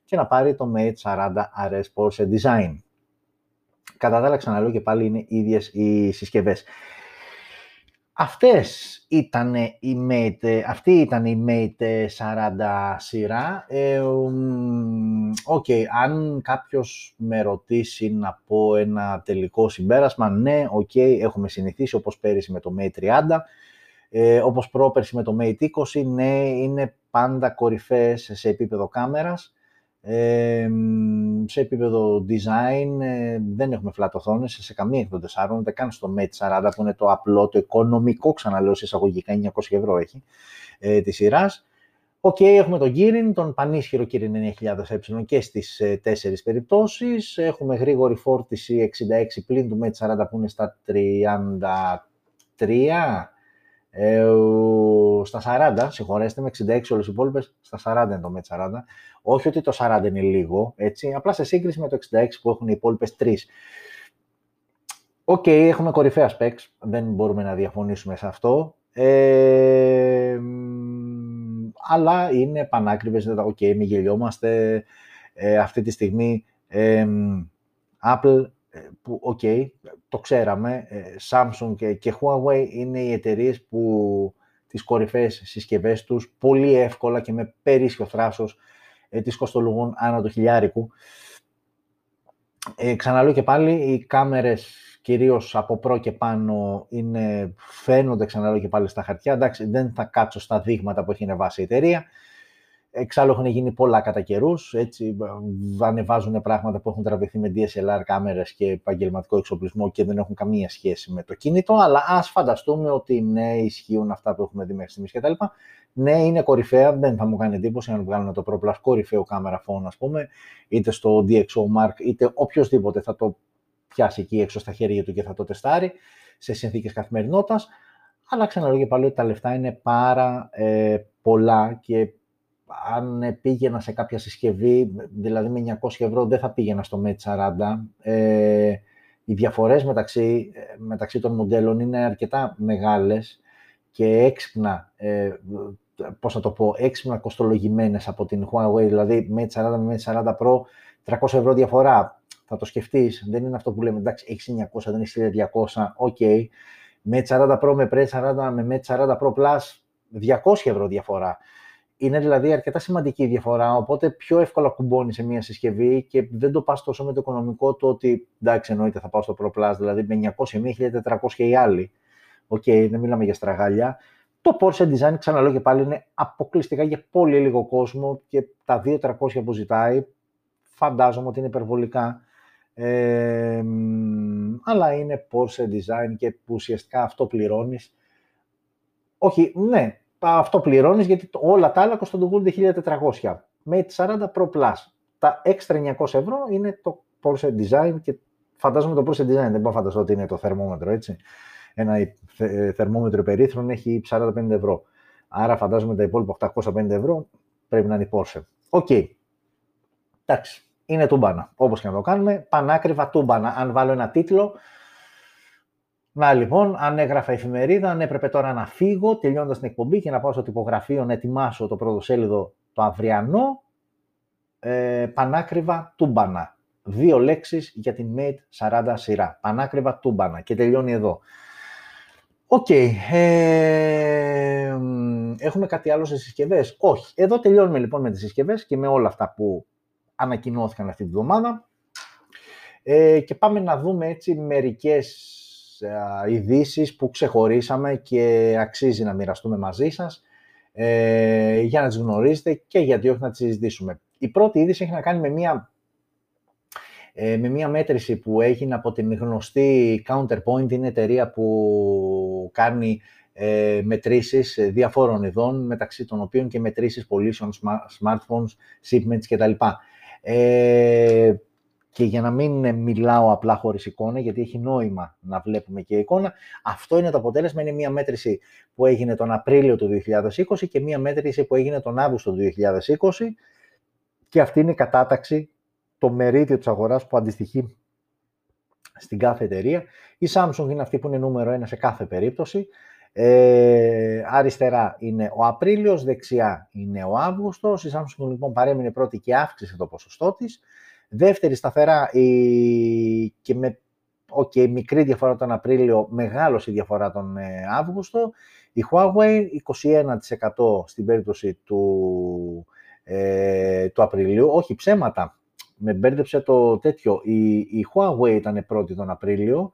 S1: και να πάρει το Mate 40 RS Porsche Design. Κατά τα άλλα, ξαναλέω και πάλι είναι ίδιες οι συσκευές. Αυτές ήταν η Mate, αυτή ήταν η Mate 40 σειρά. Ε, okay, αν κάποιος με ρωτήσει να πω ένα τελικό συμπέρασμα, ναι, OK, okay, έχουμε συνηθίσει όπως πέρυσι με το Mate 30, ε, όπως πρόπερσι με το Mate 20, ναι, είναι πάντα κορυφές σε επίπεδο κάμερας σε επίπεδο design ε, δεν έχουμε flat οθόνες σε καμία εκ των τεσσάρων, ούτε καν στο Mate 40 που είναι το απλό, το οικονομικό ξαναλέω σε εισαγωγικά 900 ευρώ έχει ε, της σειράς. Οκ, έχουμε τον Kirin, τον πανίσχυρο Kirin 9000 ε και στις ε, τέσσερις περιπτώσεις. Έχουμε γρήγορη φόρτιση 66 πλην του Mate 40 που είναι στα 33 ε, στα 40, συγχωρέστε με, 66 όλες οι υπόλοιπες, στα 40 είναι το Mate 40. Όχι ότι το 40 είναι λίγο, έτσι, απλά σε σύγκριση με το 66 που έχουν οι υπόλοιπες 3. OK, okay, έχουμε κορυφαία specs, δεν μπορούμε να διαφωνήσουμε σε αυτό. Ε, αλλά είναι πανάκριβες, OK, okay, μην γελιόμαστε, ε, αυτή τη στιγμή ε, Apple, που OK, okay, το ξέραμε, Samsung και, και Huawei είναι οι εταιρείες που τις κορυφαίες συσκευές τους πολύ εύκολα και με περίσσιο θράσος ε, τις κοστολογούν άνω του χιλιάρικου. Ε, ξαναλέω και πάλι, οι κάμερες κυρίως από Pro και πάνω είναι, φαίνονται ξαναλέω και πάλι στα χαρτιά. Εντάξει, δεν θα κάτσω στα δείγματα που έχει ανεβάσει η εταιρεία. Εξάλλου έχουν γίνει πολλά κατά καιρούς. Έτσι, ανεβάζουν πράγματα που έχουν τραβηχθεί με DSLR κάμερες και επαγγελματικό εξοπλισμό και δεν έχουν καμία σχέση με το κινητό. Αλλά ας φανταστούμε ότι ναι, ισχύουν αυτά που έχουμε δει μέχρι στιγμής κτλ. Ναι, είναι κορυφαία. Δεν θα μου κάνει εντύπωση αν βγάλουν το Pro Plus κορυφαίο κάμερα phone, ας πούμε, είτε στο DxO Mark, είτε οποιοδήποτε θα το πιάσει εκεί έξω στα χέρια του και θα το τεστάρει σε συνθήκες καθημερινότητας. Αλλά ξαναλέω πάλι ότι τα λεφτά είναι πάρα ε, πολλά και αν πήγαινα σε κάποια συσκευή, δηλαδή με 900 ευρώ δεν θα πήγαινα στο Mate 40. Ε, οι διαφορές μεταξύ, μεταξύ των μοντέλων είναι αρκετά μεγάλες και έξυπνα, ε, πώς θα το πω, έξυπνα κοστολογημένες από την Huawei, δηλαδή Mate 40 με Mate 40 Pro, 300 ευρώ διαφορά. Θα το σκεφτείς, δεν είναι αυτό που λέμε, εντάξει, έχεις 900, δεν έχεις 1200, OK. Okay. Mate 40 Pro με Mate 40, με Mate 40 Pro Plus, 200 ευρώ διαφορά. Είναι δηλαδή αρκετά σημαντική η διαφορά, οπότε πιο εύκολα κουμπώνεις σε μια συσκευή και δεν το πας τόσο με το οικονομικό του ότι εντάξει εννοείται θα πάω στο Pro Plus, δηλαδή με 900 με 1400 και οι άλλοι. OK, okay, δεν μιλάμε για στραγάλια. Το Porsche Design, ξαναλέω και πάλι, είναι αποκλειστικά για πολύ λίγο κόσμο και τα 2-300 που ζητάει φαντάζομαι ότι είναι υπερβολικά. Ε, αλλά είναι Porsche Design και που ουσιαστικά αυτό πληρώνεις. Όχι, ναι, αυτό πληρώνεις γιατί όλα τα άλλα κοστολογούνται 1400. Με 40 Pro Plus. Τα έξτρα 900 ευρώ είναι το Porsche Design και φαντάζομαι το Porsche Design. Δεν μπορώ να φανταστώ ότι είναι το θερμόμετρο, έτσι. Ένα θερμόμετρο υπερήθρων έχει 45 ευρώ. Άρα φαντάζομαι τα υπόλοιπα 850 ευρώ πρέπει να είναι η Porsche. OK. Okay. Εντάξει. Είναι τούμπανα. Όπως και να το κάνουμε. Πανάκριβα τούμπανα. Αν βάλω ένα τίτλο, να λοιπόν, αν έγραφα εφημερίδα, αν έπρεπε τώρα να φύγω τελειώνοντας την εκπομπή και να πάω στο τυπογραφείο να ετοιμάσω το πρωτοσέλιδο το αυριανό, ε, πανάκριβα τούμπανα. Δύο λέξεις για την Mate 40 σειρά. Πανάκριβα τούμπανα. Και τελειώνει εδώ. OK. Okay. Ε, έχουμε κάτι άλλο σε συσκευές; Όχι. Εδώ τελειώνουμε λοιπόν με τις συσκευές και με όλα αυτά που ανακοινώθηκαν αυτή τη βδομάδα. Ε, και πάμε να δούμε έτσι μερικές ειδήσεις που ξεχωρίσαμε και αξίζει να μοιραστούμε μαζί σας ε, για να τις γνωρίζετε και γιατί όχι να τις συζητήσουμε. Η πρώτη είδηση έχει να κάνει με μια, ε, με μια μέτρηση που έγινε από την γνωστή Counterpoint, είναι εταιρεία που κάνει ε, μετρήσεις διαφόρων ειδών, μεταξύ των οποίων και μετρήσεις πωλήσεων smartphones, shipments κτλ. Ε, και για να μην μιλάω απλά χωρίς εικόνα, γιατί έχει νόημα να βλέπουμε και εικόνα, αυτό είναι το αποτέλεσμα, είναι μια μέτρηση που έγινε τον Απρίλιο του 2020 και μια μέτρηση που έγινε τον Αύγουστο του 2020 και αυτή είναι η κατάταξη, το μερίδιο της αγοράς που αντιστοιχεί στην κάθε εταιρεία. Η Samsung είναι αυτή που είναι νούμερο ένα σε κάθε περίπτωση. Ε, αριστερά είναι ο Απρίλιος, δεξιά είναι ο Αύγουστος. Η Samsung λοιπόν παρέμεινε πρώτη και αύξησε το ποσοστό της. Δεύτερη σταθερά η... και με okay, μικρή διαφορά τον Απρίλιο, μεγάλωσε η διαφορά τον ε, Αύγουστο. Η Huawei 21% στην περίπτωση του, ε, του Απριλίου, όχι ψέματα, με μπέρδεψε το τέτοιο. Η, η Huawei ήταν πρώτη τον Απρίλιο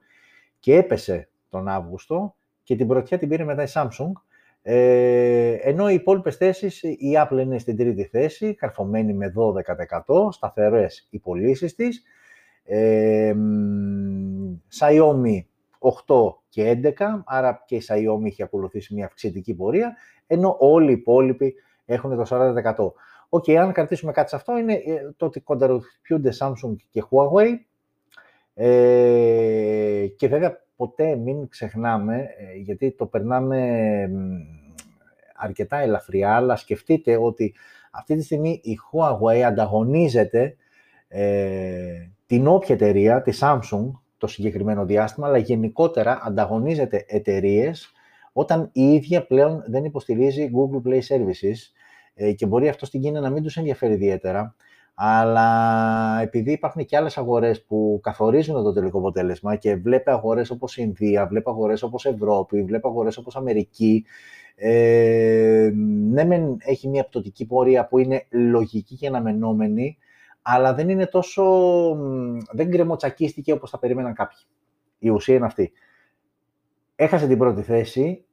S1: και έπεσε τον Αύγουστο και την πρωτιά την πήρε μετά η Samsung. Ε, ενώ οι υπόλοιπες θέσεις, η Apple είναι στην τρίτη θέση, καρφωμένη με 12%, σταθερές οι πωλήσεις της. Ε, Xiaomi 8 και 11, άρα και η Xiaomi έχει ακολουθήσει μια αυξητική πορεία, ενώ όλοι οι υπόλοιποι έχουν το 40%. OK, okay, αν κρατήσουμε κάτι σε αυτό, είναι ε, το ότι κοντραροχτυπιούνται Samsung και Huawei. Ε, και βέβαια ποτέ μην ξεχνάμε, ε, γιατί το περνάμε αρκετά ελαφριά, αλλά σκεφτείτε ότι αυτή τη στιγμή η Huawei ανταγωνίζεται ε, την όποια εταιρεία, τη Samsung, το συγκεκριμένο διάστημα, αλλά γενικότερα ανταγωνίζεται εταιρείες όταν η ίδια πλέον δεν υποστηρίζει Google Play Services ε, και μπορεί αυτό στην Κίνα να μην τους ενδιαφέρει ιδιαίτερα, αλλά επειδή υπάρχουν και άλλες αγορές που καθορίζουν το τελικό αποτέλεσμα και βλέπει αγορές όπως η Ινδία, βλέπει αγορές όπως Ευρώπη, βλέπει αγορές όπως Αμερική, ε, ναι, μεν έχει μια πτωτική πορεία που είναι λογική και αναμενόμενη, αλλά δεν είναι τόσο, δεν γκρεμοτσακίστηκε όπως θα περίμεναν κάποιοι. Η ουσία είναι αυτή. Έχασε την πρώτη θέση,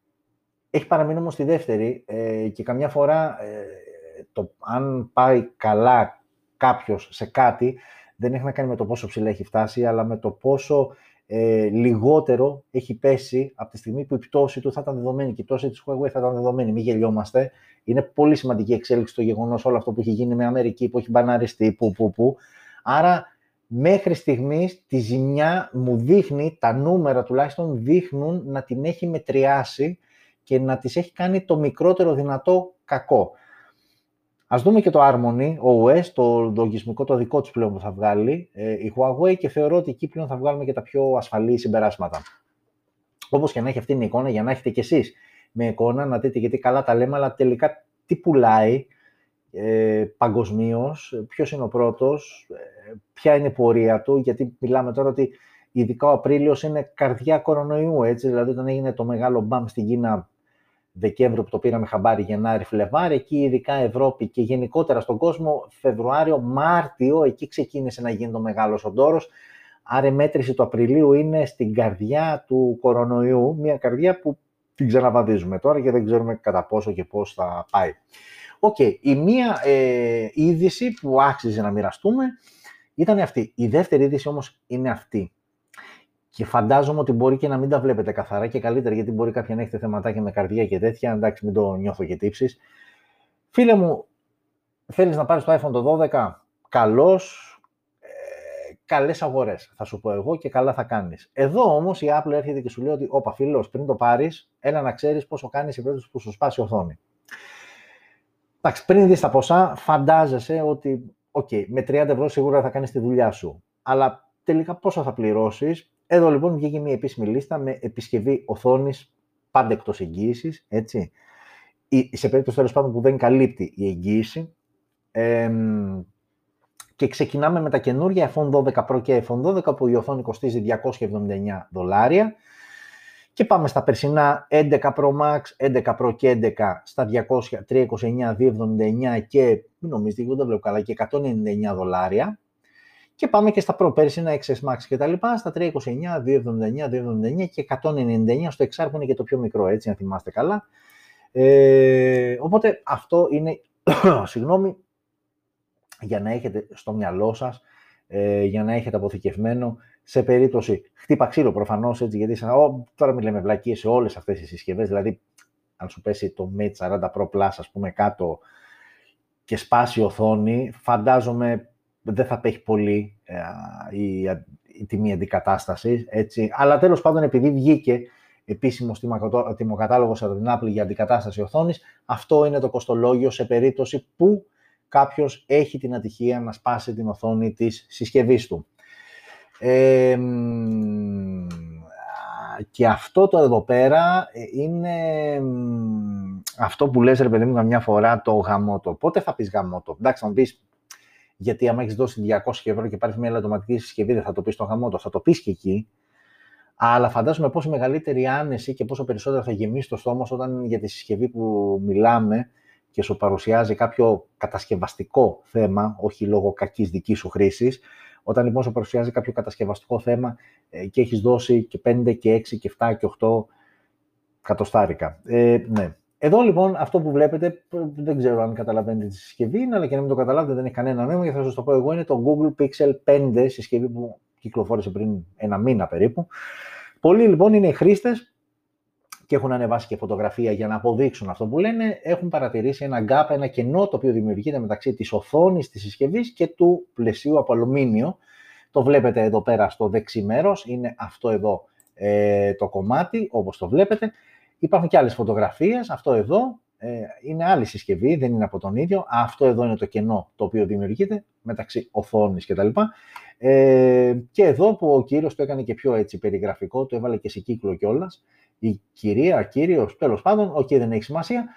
S1: έχει παραμείνει όμως στη δεύτερη ε, και καμιά φορά ε, το, αν πάει καλά κάποιος σε κάτι, δεν έχει να κάνει με το πόσο ψηλά έχει φτάσει, αλλά με το πόσο ε, λιγότερο έχει πέσει από τη στιγμή που η πτώση του θα ήταν δεδομένη και η πτώση της Huawei θα ήταν δεδομένη. Μην γελιόμαστε. Είναι πολύ σημαντική εξέλιξη το γεγονός όλο αυτό που έχει γίνει με Αμερική, που έχει μπαναριστεί, που, που, που. Άρα μέχρι στιγμής τη ζημιά μου δείχνει, τα νούμερα τουλάχιστον δείχνουν να την έχει μετριάσει και να της έχει κάνει το μικρότερο δυνατό κακό. Α δούμε και το Harmony, OS, το λογισμικό το δικό τους πλέον που θα βγάλει ε, η Huawei και θεωρώ ότι εκεί πλέον θα βγάλουμε και τα πιο ασφαλή συμπεράσματα. Όπως και να έχει αυτή την εικόνα, για να έχετε κι εσείς με εικόνα, να δείτε γιατί καλά τα λέμε, αλλά τελικά τι πουλάει ε, παγκοσμίως, ποιος είναι ο πρώτος, ε, ποια είναι η πορεία του, γιατί μιλάμε τώρα ότι ειδικά ο Απρίλιος είναι καρδιά κορονοϊού, έτσι, δηλαδή όταν έγινε το μεγάλο μπαμ στην Κίνα Δεκέμβριο που το πήραμε χαμπάρι, Γενάρη, Φλεβάρι, εκεί ειδικά Ευρώπη και γενικότερα στον κόσμο, Φεβρουάριο, Μάρτιο, εκεί ξεκίνησε να γίνει το μεγάλος οντόρο. Άρα η μέτρηση του Απριλίου είναι στην καρδιά του κορονοϊού, μια καρδιά που την ξαναβαδίζουμε τώρα και δεν ξέρουμε κατά πόσο και πώς θα πάει. Οκ, η μία ε, είδηση που άξιζε να μοιραστούμε ήταν αυτή. Η δεύτερη είδηση όμως είναι αυτή. Και φαντάζομαι ότι μπορεί και να μην τα βλέπετε καθαρά και καλύτερα, γιατί μπορεί κάποιοι να έχετε θεματάκια με καρδιά και τέτοια. Εντάξει, μην το νιώθω και τύψεις. Φίλε μου, θέλεις να πάρεις το iPhone το 12, καλώς. Ε, Καλές αγορές, θα σου πω εγώ και καλά θα κάνεις. Εδώ όμως η Apple έρχεται και σου λέει ότι, Όπα, φίλος, πριν το πάρεις, έλα να ξέρεις πόσο κάνει σε περίπτωση που σου σπάσει η οθόνη. Εντάξει, πριν δεις τα ποσά, φαντάζεσαι ότι, OK, με 30 ευρώ σίγουρα θα κάνεις τη δουλειά σου. Αλλά τελικά πόσο θα πληρώσεις, εδώ λοιπόν βγήκε μια επίσημη λίστα με επισκευή οθόνης πάντα εκτός εγγύησης. Έτσι. Σε περίπτωση τέλος πάντων που δεν καλύπτει η εγγύηση. Ε, και ξεκινάμε με τα καινούργια iPhone 12 Pro και iPhone 12 που η οθόνη κοστίζει 279 δολάρια. Και πάμε στα περσινά 11 Pro Max, 11 Pro και 11 στα 200, 329, 279 και μην νομίζετε, δεν το βλέπω καλά, και 199 δολάρια. Και πάμε και στα προπέρσινα XS Max και τα λοιπά, στα 329, 279, 279 και 199 στο XR που είναι και το πιο μικρό, έτσι, αν θυμάστε καλά. Ε, οπότε αυτό είναι, συγγνώμη, για να έχετε στο μυαλό σας, ε, για να έχετε αποθηκευμένο σε περίπτωση χτύπα ξύλο προφανώς, έτσι, γιατί σαν, oh, τώρα μιλάμε βλακίες σε όλες αυτές τις συσκευές, δηλαδή αν σου πέσει το Mate 40 Pro Plus, ας πούμε, κάτω και σπάσει η οθόνη, φαντάζομαι δεν θα απέχει πολύ ε, η, η τιμή αντικατάστασης. Έτσι. Αλλά τέλος πάντων, επειδή βγήκε επίσημος τιμοκατάλογος από την Apple για αντικατάσταση οθόνης, αυτό είναι το κοστολόγιο σε περίπτωση που κάποιος έχει την ατυχία να σπάσει την οθόνη της συσκευής του. Ε, και αυτό το εδώ πέρα είναι αυτό που λες ρε παιδί μου καμιά φορά το γαμότο. Πότε θα πεις γαμότο; Εντάξει, θα μου πεις γιατί άμα έχεις δώσει 200 ευρώ και πάρεις μια ελαττωματική συσκευή, δεν θα το πεις στο γαμότο, θα το πεις και εκεί. Αλλά φαντάζομαι πόσο μεγαλύτερη άνεση και πόσο περισσότερο θα γεμίσει το στόμα όταν για τη συσκευή που μιλάμε και σου παρουσιάζει κάποιο κατασκευαστικό θέμα, όχι λόγω κακής δικής σου χρήσης. Όταν λοιπόν σου παρουσιάζει κάποιο κατασκευαστικό θέμα ε, και έχεις δώσει και 5 και 6 και 7 και 8 κατοστάρικα. Ε, ναι. Εδώ λοιπόν αυτό που βλέπετε, δεν ξέρω αν καταλαβαίνετε τη συσκευή αλλά και να μην το καταλάβετε δεν έχει κανένα νόημα γιατί θα σας το πω εγώ, είναι το Google Pixel 5 συσκευή που κυκλοφόρησε πριν ένα μήνα περίπου. Πολλοί λοιπόν είναι οι χρήστες και έχουν ανεβάσει και φωτογραφία για να αποδείξουν αυτό που λένε, έχουν παρατηρήσει ένα gap, ένα κενό το οποίο δημιουργείται μεταξύ της οθόνης της συσκευής και του πλαισίου από αλουμίνιο. Το βλέπετε εδώ πέρα στο δεξί μέρος, είναι αυτό εδώ ε, το κομμάτι, όπως το βλέπετε. Υπάρχουν και άλλες φωτογραφίες. Αυτό εδώ ε, είναι άλλη συσκευή, δεν είναι από τον ίδιο. Αυτό εδώ είναι το κενό το οποίο δημιουργείται μεταξύ οθόνης κτλ. Ε, και εδώ που ο κύριος το έκανε και πιο έτσι περιγραφικό, το έβαλε και σε κύκλο κιόλας. Η κυρία, κύριος, τέλος πάντων, OK, okay, δεν έχει σημασία.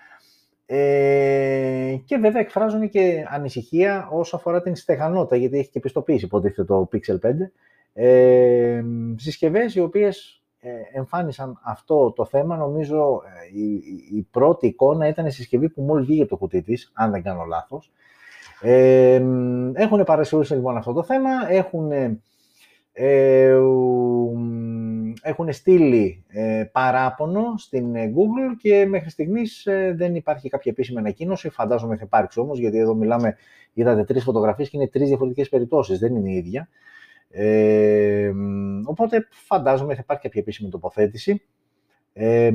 S1: Ε, και βέβαια εκφράζουν και ανησυχία όσον αφορά την στεγανότητα, γιατί έχει και πιστοποίηση υποτίθεται το Pixel 5. Ε, συσκευές οι οποίες ε, εμφάνισαν αυτό το θέμα, νομίζω ε, η, η, πρώτη εικόνα ήταν η συσκευή που μόλις βγήκε το κουτί της, αν δεν κάνω λάθος. Ε, έχουν παρασυρώσει λοιπόν αυτό το θέμα, έχουν, ε, έχουν στείλει ε, παράπονο στην Google και μέχρι στιγμής δεν υπάρχει κάποια επίσημη ανακοίνωση, φαντάζομαι θα υπάρξει όμως, γιατί εδώ μιλάμε, είδατε τρεις φωτογραφίες και είναι τρεις διαφορετικές περιπτώσεις, δεν είναι η ίδια. Ε, οπότε φαντάζομαι θα υπάρχει κάποια επίσημη τοποθέτηση. Ε,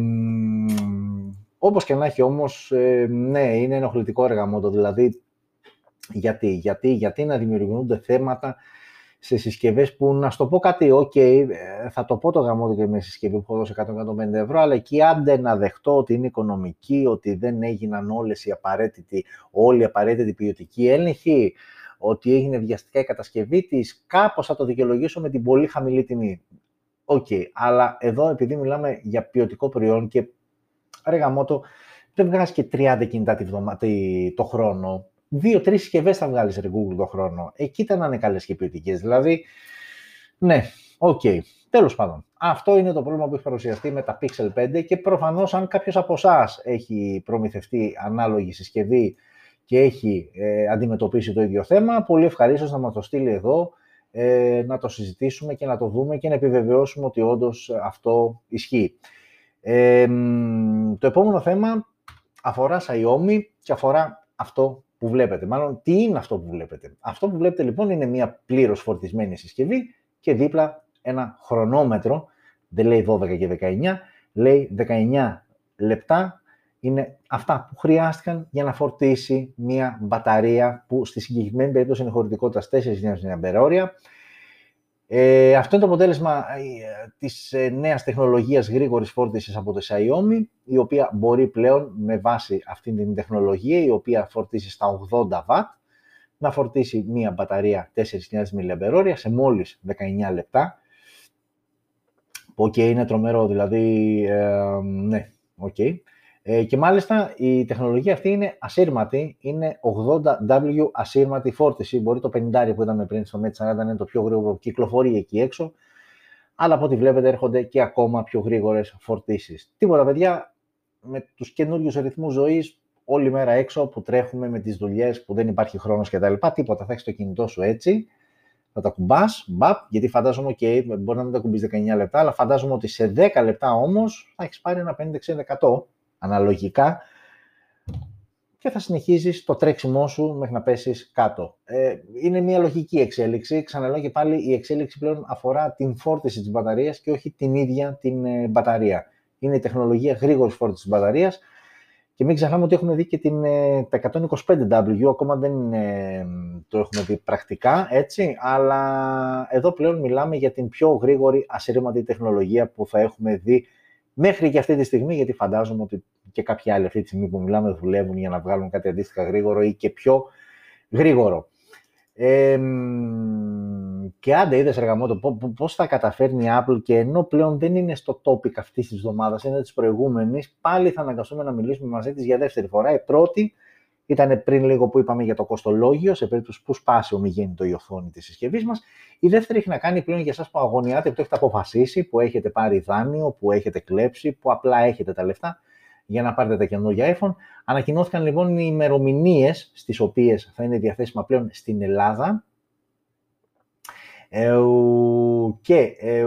S1: όπως και να έχει όμως, ε, ναι, είναι ενοχλητικό ρε γαμώτο, δηλαδή γιατί, γιατί, γιατί να δημιουργούνται θέματα σε συσκευές που να σου το πω κάτι, OK, okay, ε, θα το πω το γαμώτο και με συσκευή που έχω δώσει 150 ευρώ, αλλά εκεί άντε να δεχτώ ότι είναι οικονομική, ότι δεν έγιναν όλες οι απαραίτητοι, όλοι οι απαραίτητοι ποιοτικοί έλεγχοι, ότι έγινε βιαστικά η κατασκευή της, κάπως θα το δικαιολογήσω με την πολύ χαμηλή τιμή. OK, okay, αλλά εδώ επειδή μιλάμε για ποιοτικό προϊόν και ρε γαμώτο, δεν βγάζεις και 30 κινητά τη βδομα... το χρόνο. Δύο-τρεις συσκευές θα βγάλεις ρε Google το χρόνο. Εκεί ήταν να είναι καλές και ποιοτικές. Δηλαδή, ναι, OK. Okay. Τέλος πάντων, αυτό είναι το πρόβλημα που έχει παρουσιαστεί με τα Pixel 5 και προφανώς αν κάποιος από εσάς έχει προμηθευτεί ανάλογη συσκευή και έχει ε, αντιμετωπίσει το ίδιο θέμα, πολύ ευχαρίστως να μας το στείλει εδώ, ε, να το συζητήσουμε και να το δούμε και να επιβεβαιώσουμε ότι όντως αυτό ισχύει. Ε, το επόμενο θέμα αφορά Xiaomi και αφορά αυτό που βλέπετε. Μάλλον, τι είναι αυτό που βλέπετε. Αυτό που βλέπετε λοιπόν είναι μια πλήρως φορτισμένη συσκευή και δίπλα ένα χρονόμετρο, δεν λέει 12 και 19, λέει 19 λεπτά είναι αυτά που χρειάστηκαν για να φορτίσει μια μπαταρία που στη συγκεκριμένη περίπτωση είναι χωρητικότητα 4.000 mAh. Ε, αυτό είναι το αποτέλεσμα ε, της ε, νέας τεχνολογίας γρήγορης φόρτισης από το Xiaomi, η οποία μπορεί πλέον με βάση αυτή την τεχνολογία, η οποία φορτίζει στα 80W, να φορτίσει μία μπαταρία 4.000 mAh σε μόλις 19 λεπτά. OK, okay, είναι τρομερό, δηλαδή, ε, ναι, OK. Okay. Ε, και μάλιστα η τεχνολογία αυτή είναι ασύρματη, είναι 80W ασύρματη φόρτιση. Μπορεί το 50 που είδαμε πριν στο Mate 40 να είναι το πιο γρήγορο που κυκλοφορεί εκεί έξω, αλλά από ό,τι βλέπετε έρχονται και ακόμα πιο γρήγορες φορτίσεις. Τίποτα, παιδιά, με τους καινούριους ρυθμούς ζωής, όλη μέρα έξω που τρέχουμε με τις δουλειές που δεν υπάρχει χρόνος κτλ. Τίποτα, θα έχεις το κινητό σου έτσι, θα τα κουμπάς, μπαπ, γιατί φαντάζομαι, okay, μπορεί να μην τα κουμπείς 19 λεπτά, αλλά φαντάζομαι ότι σε 10 λεπτά όμως θα έχεις πάρει ένα 50-60% αναλογικά και θα συνεχίζεις το τρέξιμό σου μέχρι να πέσεις κάτω. Ε, είναι μια λογική εξέλιξη. Ξαναλέω και πάλι η εξέλιξη πλέον αφορά την φόρτιση της μπαταρίας και όχι την ίδια την ε, μπαταρία. Είναι η τεχνολογία γρήγορης φόρτισης της μπαταρίας και μην ξεχνάμε ότι έχουμε δει και την, ε, τα 125W, ακόμα δεν το έχουμε δει πρακτικά, έτσι, αλλά εδώ πλέον μιλάμε για την πιο γρήγορη ασύρματη τεχνολογία που θα έχουμε δει Μέχρι και αυτή τη στιγμή, γιατί φαντάζομαι ότι και κάποιοι άλλοι αυτή τη στιγμή που μιλάμε δουλεύουν για να βγάλουν κάτι αντίστοιχα γρήγορο ή και πιο γρήγορο. Ε, και άντε είδες εργαμότο πώς θα καταφέρνει η Apple και ενώ πλέον δεν είναι στο topic αυτής της εβδομάδας, είναι της προηγούμενης, πάλι θα αναγκαστούμε να μιλήσουμε μαζί της για δεύτερη φορά. Η πρώτη ήταν πριν λίγο που είπαμε για το κοστολόγιο, σε περίπτωση που σπάσει ομιγέννητο η οθόνη της συσκευής μας. Η δεύτερη έχει να κάνει πλέον για εσάς που αγωνιάτε, που το έχετε αποφασίσει, που έχετε πάρει δάνειο, που έχετε κλέψει, που απλά έχετε τα λεφτά για να πάρετε τα καινούργια iPhone. Ανακοινώθηκαν λοιπόν οι ημερομηνίες στις οποίες θα είναι διαθέσιμα πλέον στην Ελλάδα. Ε, και ε,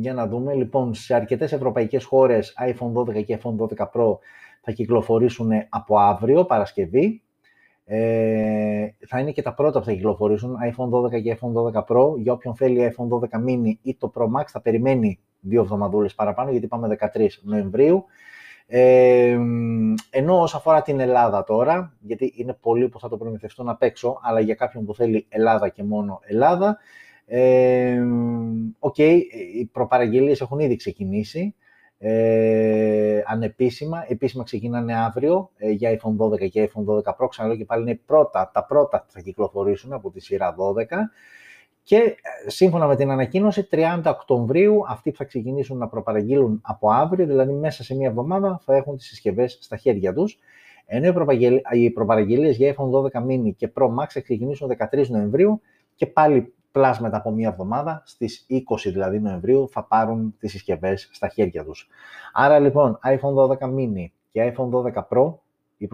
S1: για να δούμε, λοιπόν, σε αρκετές ευρωπαϊκές χώρες iPhone 12 και iPhone 12 Pro θα κυκλοφορήσουν από αύριο, Παρασκευή. Ε, θα είναι και τα πρώτα που θα κυκλοφορήσουν, iPhone 12 και iPhone 12 Pro. Για όποιον θέλει iPhone 12 mini ή το Pro Max θα περιμένει δύο εβδομαδούλες παραπάνω, γιατί πάμε 13 Νοεμβρίου. Ε, ενώ όσο αφορά την Ελλάδα τώρα, γιατί είναι πολλοί που θα το προμηθευτούν απ' έξω, αλλά για κάποιον που θέλει Ελλάδα και μόνο Ελλάδα, ε, okay, οι προπαραγγελίες έχουν ήδη ξεκινήσει ε, ανεπίσημα. Επίσημα ξεκινάνε αύριο ε, για iPhone 12 και iPhone 12 Pro. Ξαναλέω και πάλι είναι πρώτα, τα πρώτα που θα κυκλοφορήσουν από τη σειρά 12. Και ε, σύμφωνα με την ανακοίνωση, 30 Οκτωβρίου αυτοί που θα ξεκινήσουν να προπαραγγείλουν από αύριο, δηλαδή μέσα σε μία εβδομάδα θα έχουν τις συσκευές στα χέρια τους. Ενώ οι προπαραγγελίες για iPhone 12 mini και Pro Max θα ξεκινήσουν 13 Νοεμβρίου και πάλι πλάς μετά από μία εβδομάδα, στις 20 δηλαδή Νοεμβρίου, θα πάρουν τις συσκευές στα χέρια τους. Άρα λοιπόν, iPhone 12 mini και iPhone 12 Pro, οι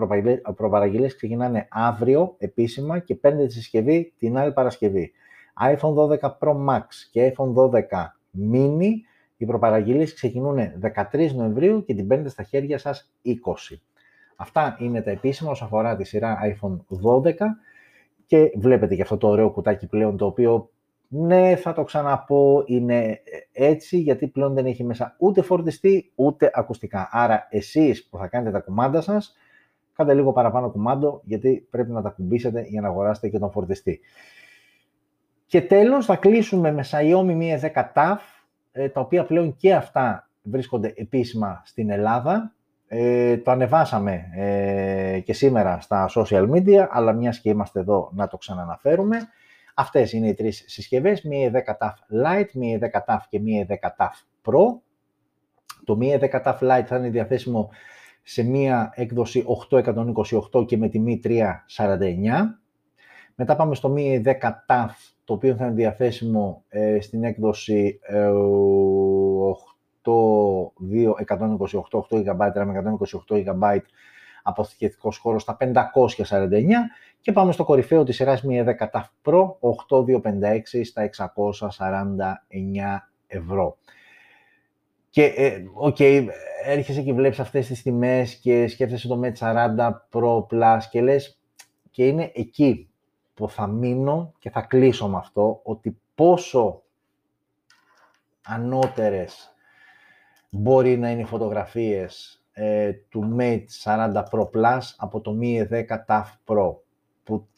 S1: προπαραγγελίες ξεκινάνε αύριο επίσημα και παίρνετε τη συσκευή την άλλη Παρασκευή. iPhone 12 Pro Max και iPhone 12 mini, οι προπαραγγελίες ξεκινούν 13 Νοεμβρίου και την παίρνετε στα χέρια σας 20. Αυτά είναι τα επίσημα όσον αφορά τη σειρά iPhone 12 και βλέπετε και αυτό το ωραίο κουτάκι πλέον το οποίο ναι θα το ξαναπώ είναι έτσι γιατί πλέον δεν έχει μέσα ούτε φορτιστή ούτε ακουστικά. Άρα εσείς που θα κάνετε τα κουμάντα σας κάντε λίγο παραπάνω κουμάντο γιατί πρέπει να τα κουμπίσετε για να αγοράσετε και τον φορτιστή. Και τέλος θα κλείσουμε με Xiaomi Mi 10 TAF τα οποία πλέον και αυτά βρίσκονται επίσημα στην Ελλάδα ε, το ανεβάσαμε ε, και σήμερα στα social media, αλλά μιας και είμαστε εδώ να το ξαναναφέρουμε. Αυτές είναι οι τρεις συσκευές, μία 10 TAF Lite, μία 10 TAF και μία 10 TAF Pro. Το μία 10 TAF Lite θα είναι διαθέσιμο σε μία έκδοση 828 και με τιμή 349. Μετά πάμε στο μία 10 TAF, το οποίο θα είναι διαθέσιμο ε, στην έκδοση ε, το 128, 8 GB, RAM 128 GB αποθηκευτικός χώρος στα 549 και πάμε στο κορυφαίο της σειράς Mi 10 ταφ Pro 8256 στα 649 ευρώ. Και, ε, OK, okay, έρχεσαι και βλέπεις αυτές τις τιμές και σκέφτεσαι το Mate 40 Pro Plus και λες και είναι εκεί που θα μείνω και θα κλείσω με αυτό ότι πόσο ανώτερες μπορεί να είναι οι φωτογραφίες ε, του Mate 40 Pro Plus από το Mi 10 ταφ Pro, που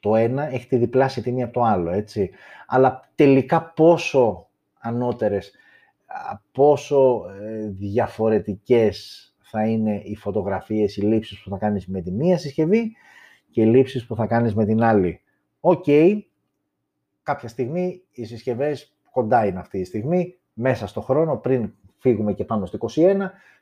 S1: το ένα έχει τη διπλάσια τιμή από το άλλο, έτσι. Αλλά τελικά πόσο ανώτερες, πόσο ε, διαφορετικές θα είναι οι φωτογραφίες, οι λήψεις που θα κάνεις με τη μία συσκευή και οι λήψεις που θα κάνεις με την άλλη. Οκ, κάποια στιγμή οι συσκευές κοντά είναι αυτή η στιγμή, μέσα στο χρόνο, πριν φύγουμε και πάμε στο 21,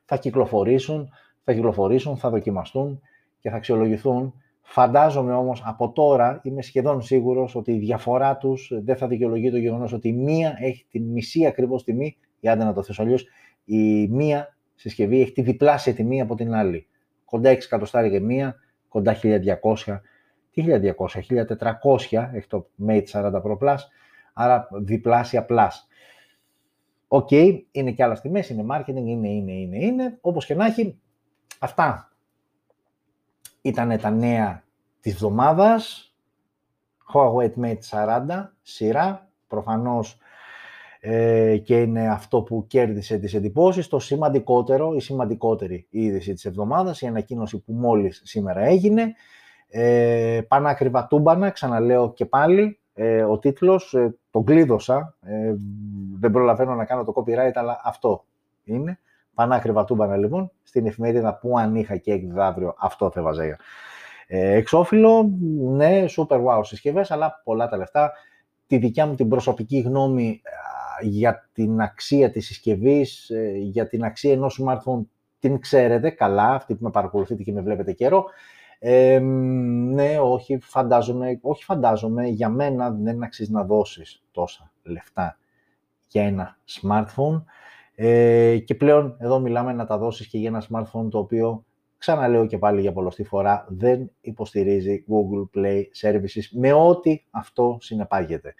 S1: θα κυκλοφορήσουν, θα κυκλοφορήσουν, θα δοκιμαστούν και θα αξιολογηθούν. Φαντάζομαι όμως από τώρα, είμαι σχεδόν σίγουρος ότι η διαφορά τους δεν θα δικαιολογεί το γεγονός ότι η μία έχει τη μισή ακριβώς τιμή, ή άντε να το θέσω αλλιώς, η μία συσκευή έχει τη διπλάσια τιμή από την άλλη. Κοντά 6 εκατοστάρια και μία, κοντά 1200, τι 1200, 1400 έχει το Mate 40 Pro Plus, άρα διπλάσια Plus. OK, okay, είναι και άλλα τιμές, είναι marketing, είναι, είναι, είναι, είναι. Όπως και να έχει, αυτά ήταν τα νέα της εβδομάδας. Huawei Mate 40, σειρά, προφανώς ε, και είναι αυτό που κέρδισε τις εντυπώσεις. Το σημαντικότερο, η σημαντικότερη είδηση της εβδομάδας, η ανακοίνωση που μόλις σήμερα έγινε. Ε, πανάκριβα τούμπανα, ξαναλέω και πάλι, ε, ο τίτλος, ε, τον κλείδωσα, ε, δεν προλαβαίνω να κάνω το copyright, αλλά αυτό είναι. Πανάκριβα τούμπανα λοιπόν, στην εφημερίδα που αν είχα και έκδιδα αύριο, αυτό θα έβαζα. Ε, εξώφυλλο, ναι, super wow συσκευές, αλλά πολλά τα λεφτά. Τη δικιά μου την προσωπική γνώμη για την αξία της συσκευής, ε, για την αξία ενός smartphone, την ξέρετε καλά, αυτοί που με παρακολουθείτε και με βλέπετε καιρό. Ε, ναι, όχι, φαντάζομαι, όχι φαντάζομαι, για μένα δεν αξίζει να δώσεις τόσα λεφτά για ένα smartphone. Ε, και πλέον εδώ μιλάμε να τα δώσεις και για ένα smartphone το οποίο, ξαναλέω και πάλι για πολλωστή φορά, δεν υποστηρίζει Google Play Services με ό,τι αυτό συνεπάγεται.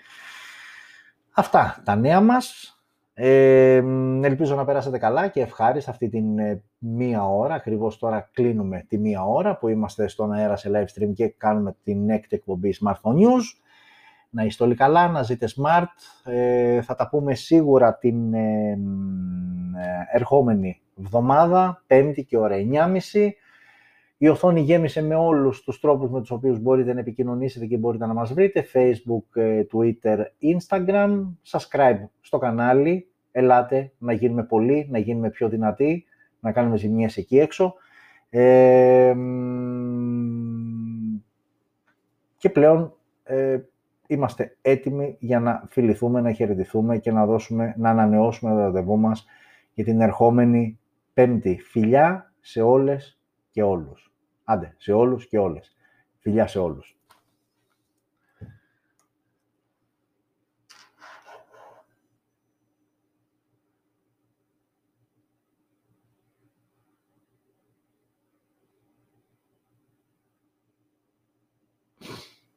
S1: Αυτά τα νέα μας. Ε, ελπίζω να περάσετε καλά και ευχάριστα αυτή την ε, μία ώρα. Ακριβώς τώρα κλείνουμε τη μία ώρα που είμαστε στον αέρα σε live stream και κάνουμε την έκτη εκπομπή Smartphone News. Να είστε όλοι καλά, να ζείτε smart. Ε, θα τα πούμε σίγουρα την ε, ε ερχόμενη εβδομάδα, πέμπτη και ώρα 9.30. Η οθόνη γέμισε με όλους τους τρόπους με τους οποίους μπορείτε να επικοινωνήσετε και μπορείτε να μας βρείτε. Facebook, ε, Twitter, Instagram. Subscribe στο κανάλι. Ελάτε να γίνουμε πολλοί, να γίνουμε πιο δυνατοί, να κάνουμε ζημιές εκεί έξω. Ε, και πλέον ε, είμαστε έτοιμοι για να φιληθούμε, να χαιρετηθούμε και να, δώσουμε, να ανανεώσουμε το ραντεβού μας για την ερχόμενη πέμπτη. Φιλιά σε όλες και όλους. Άντε, σε όλους και όλες. Φιλιά σε όλους.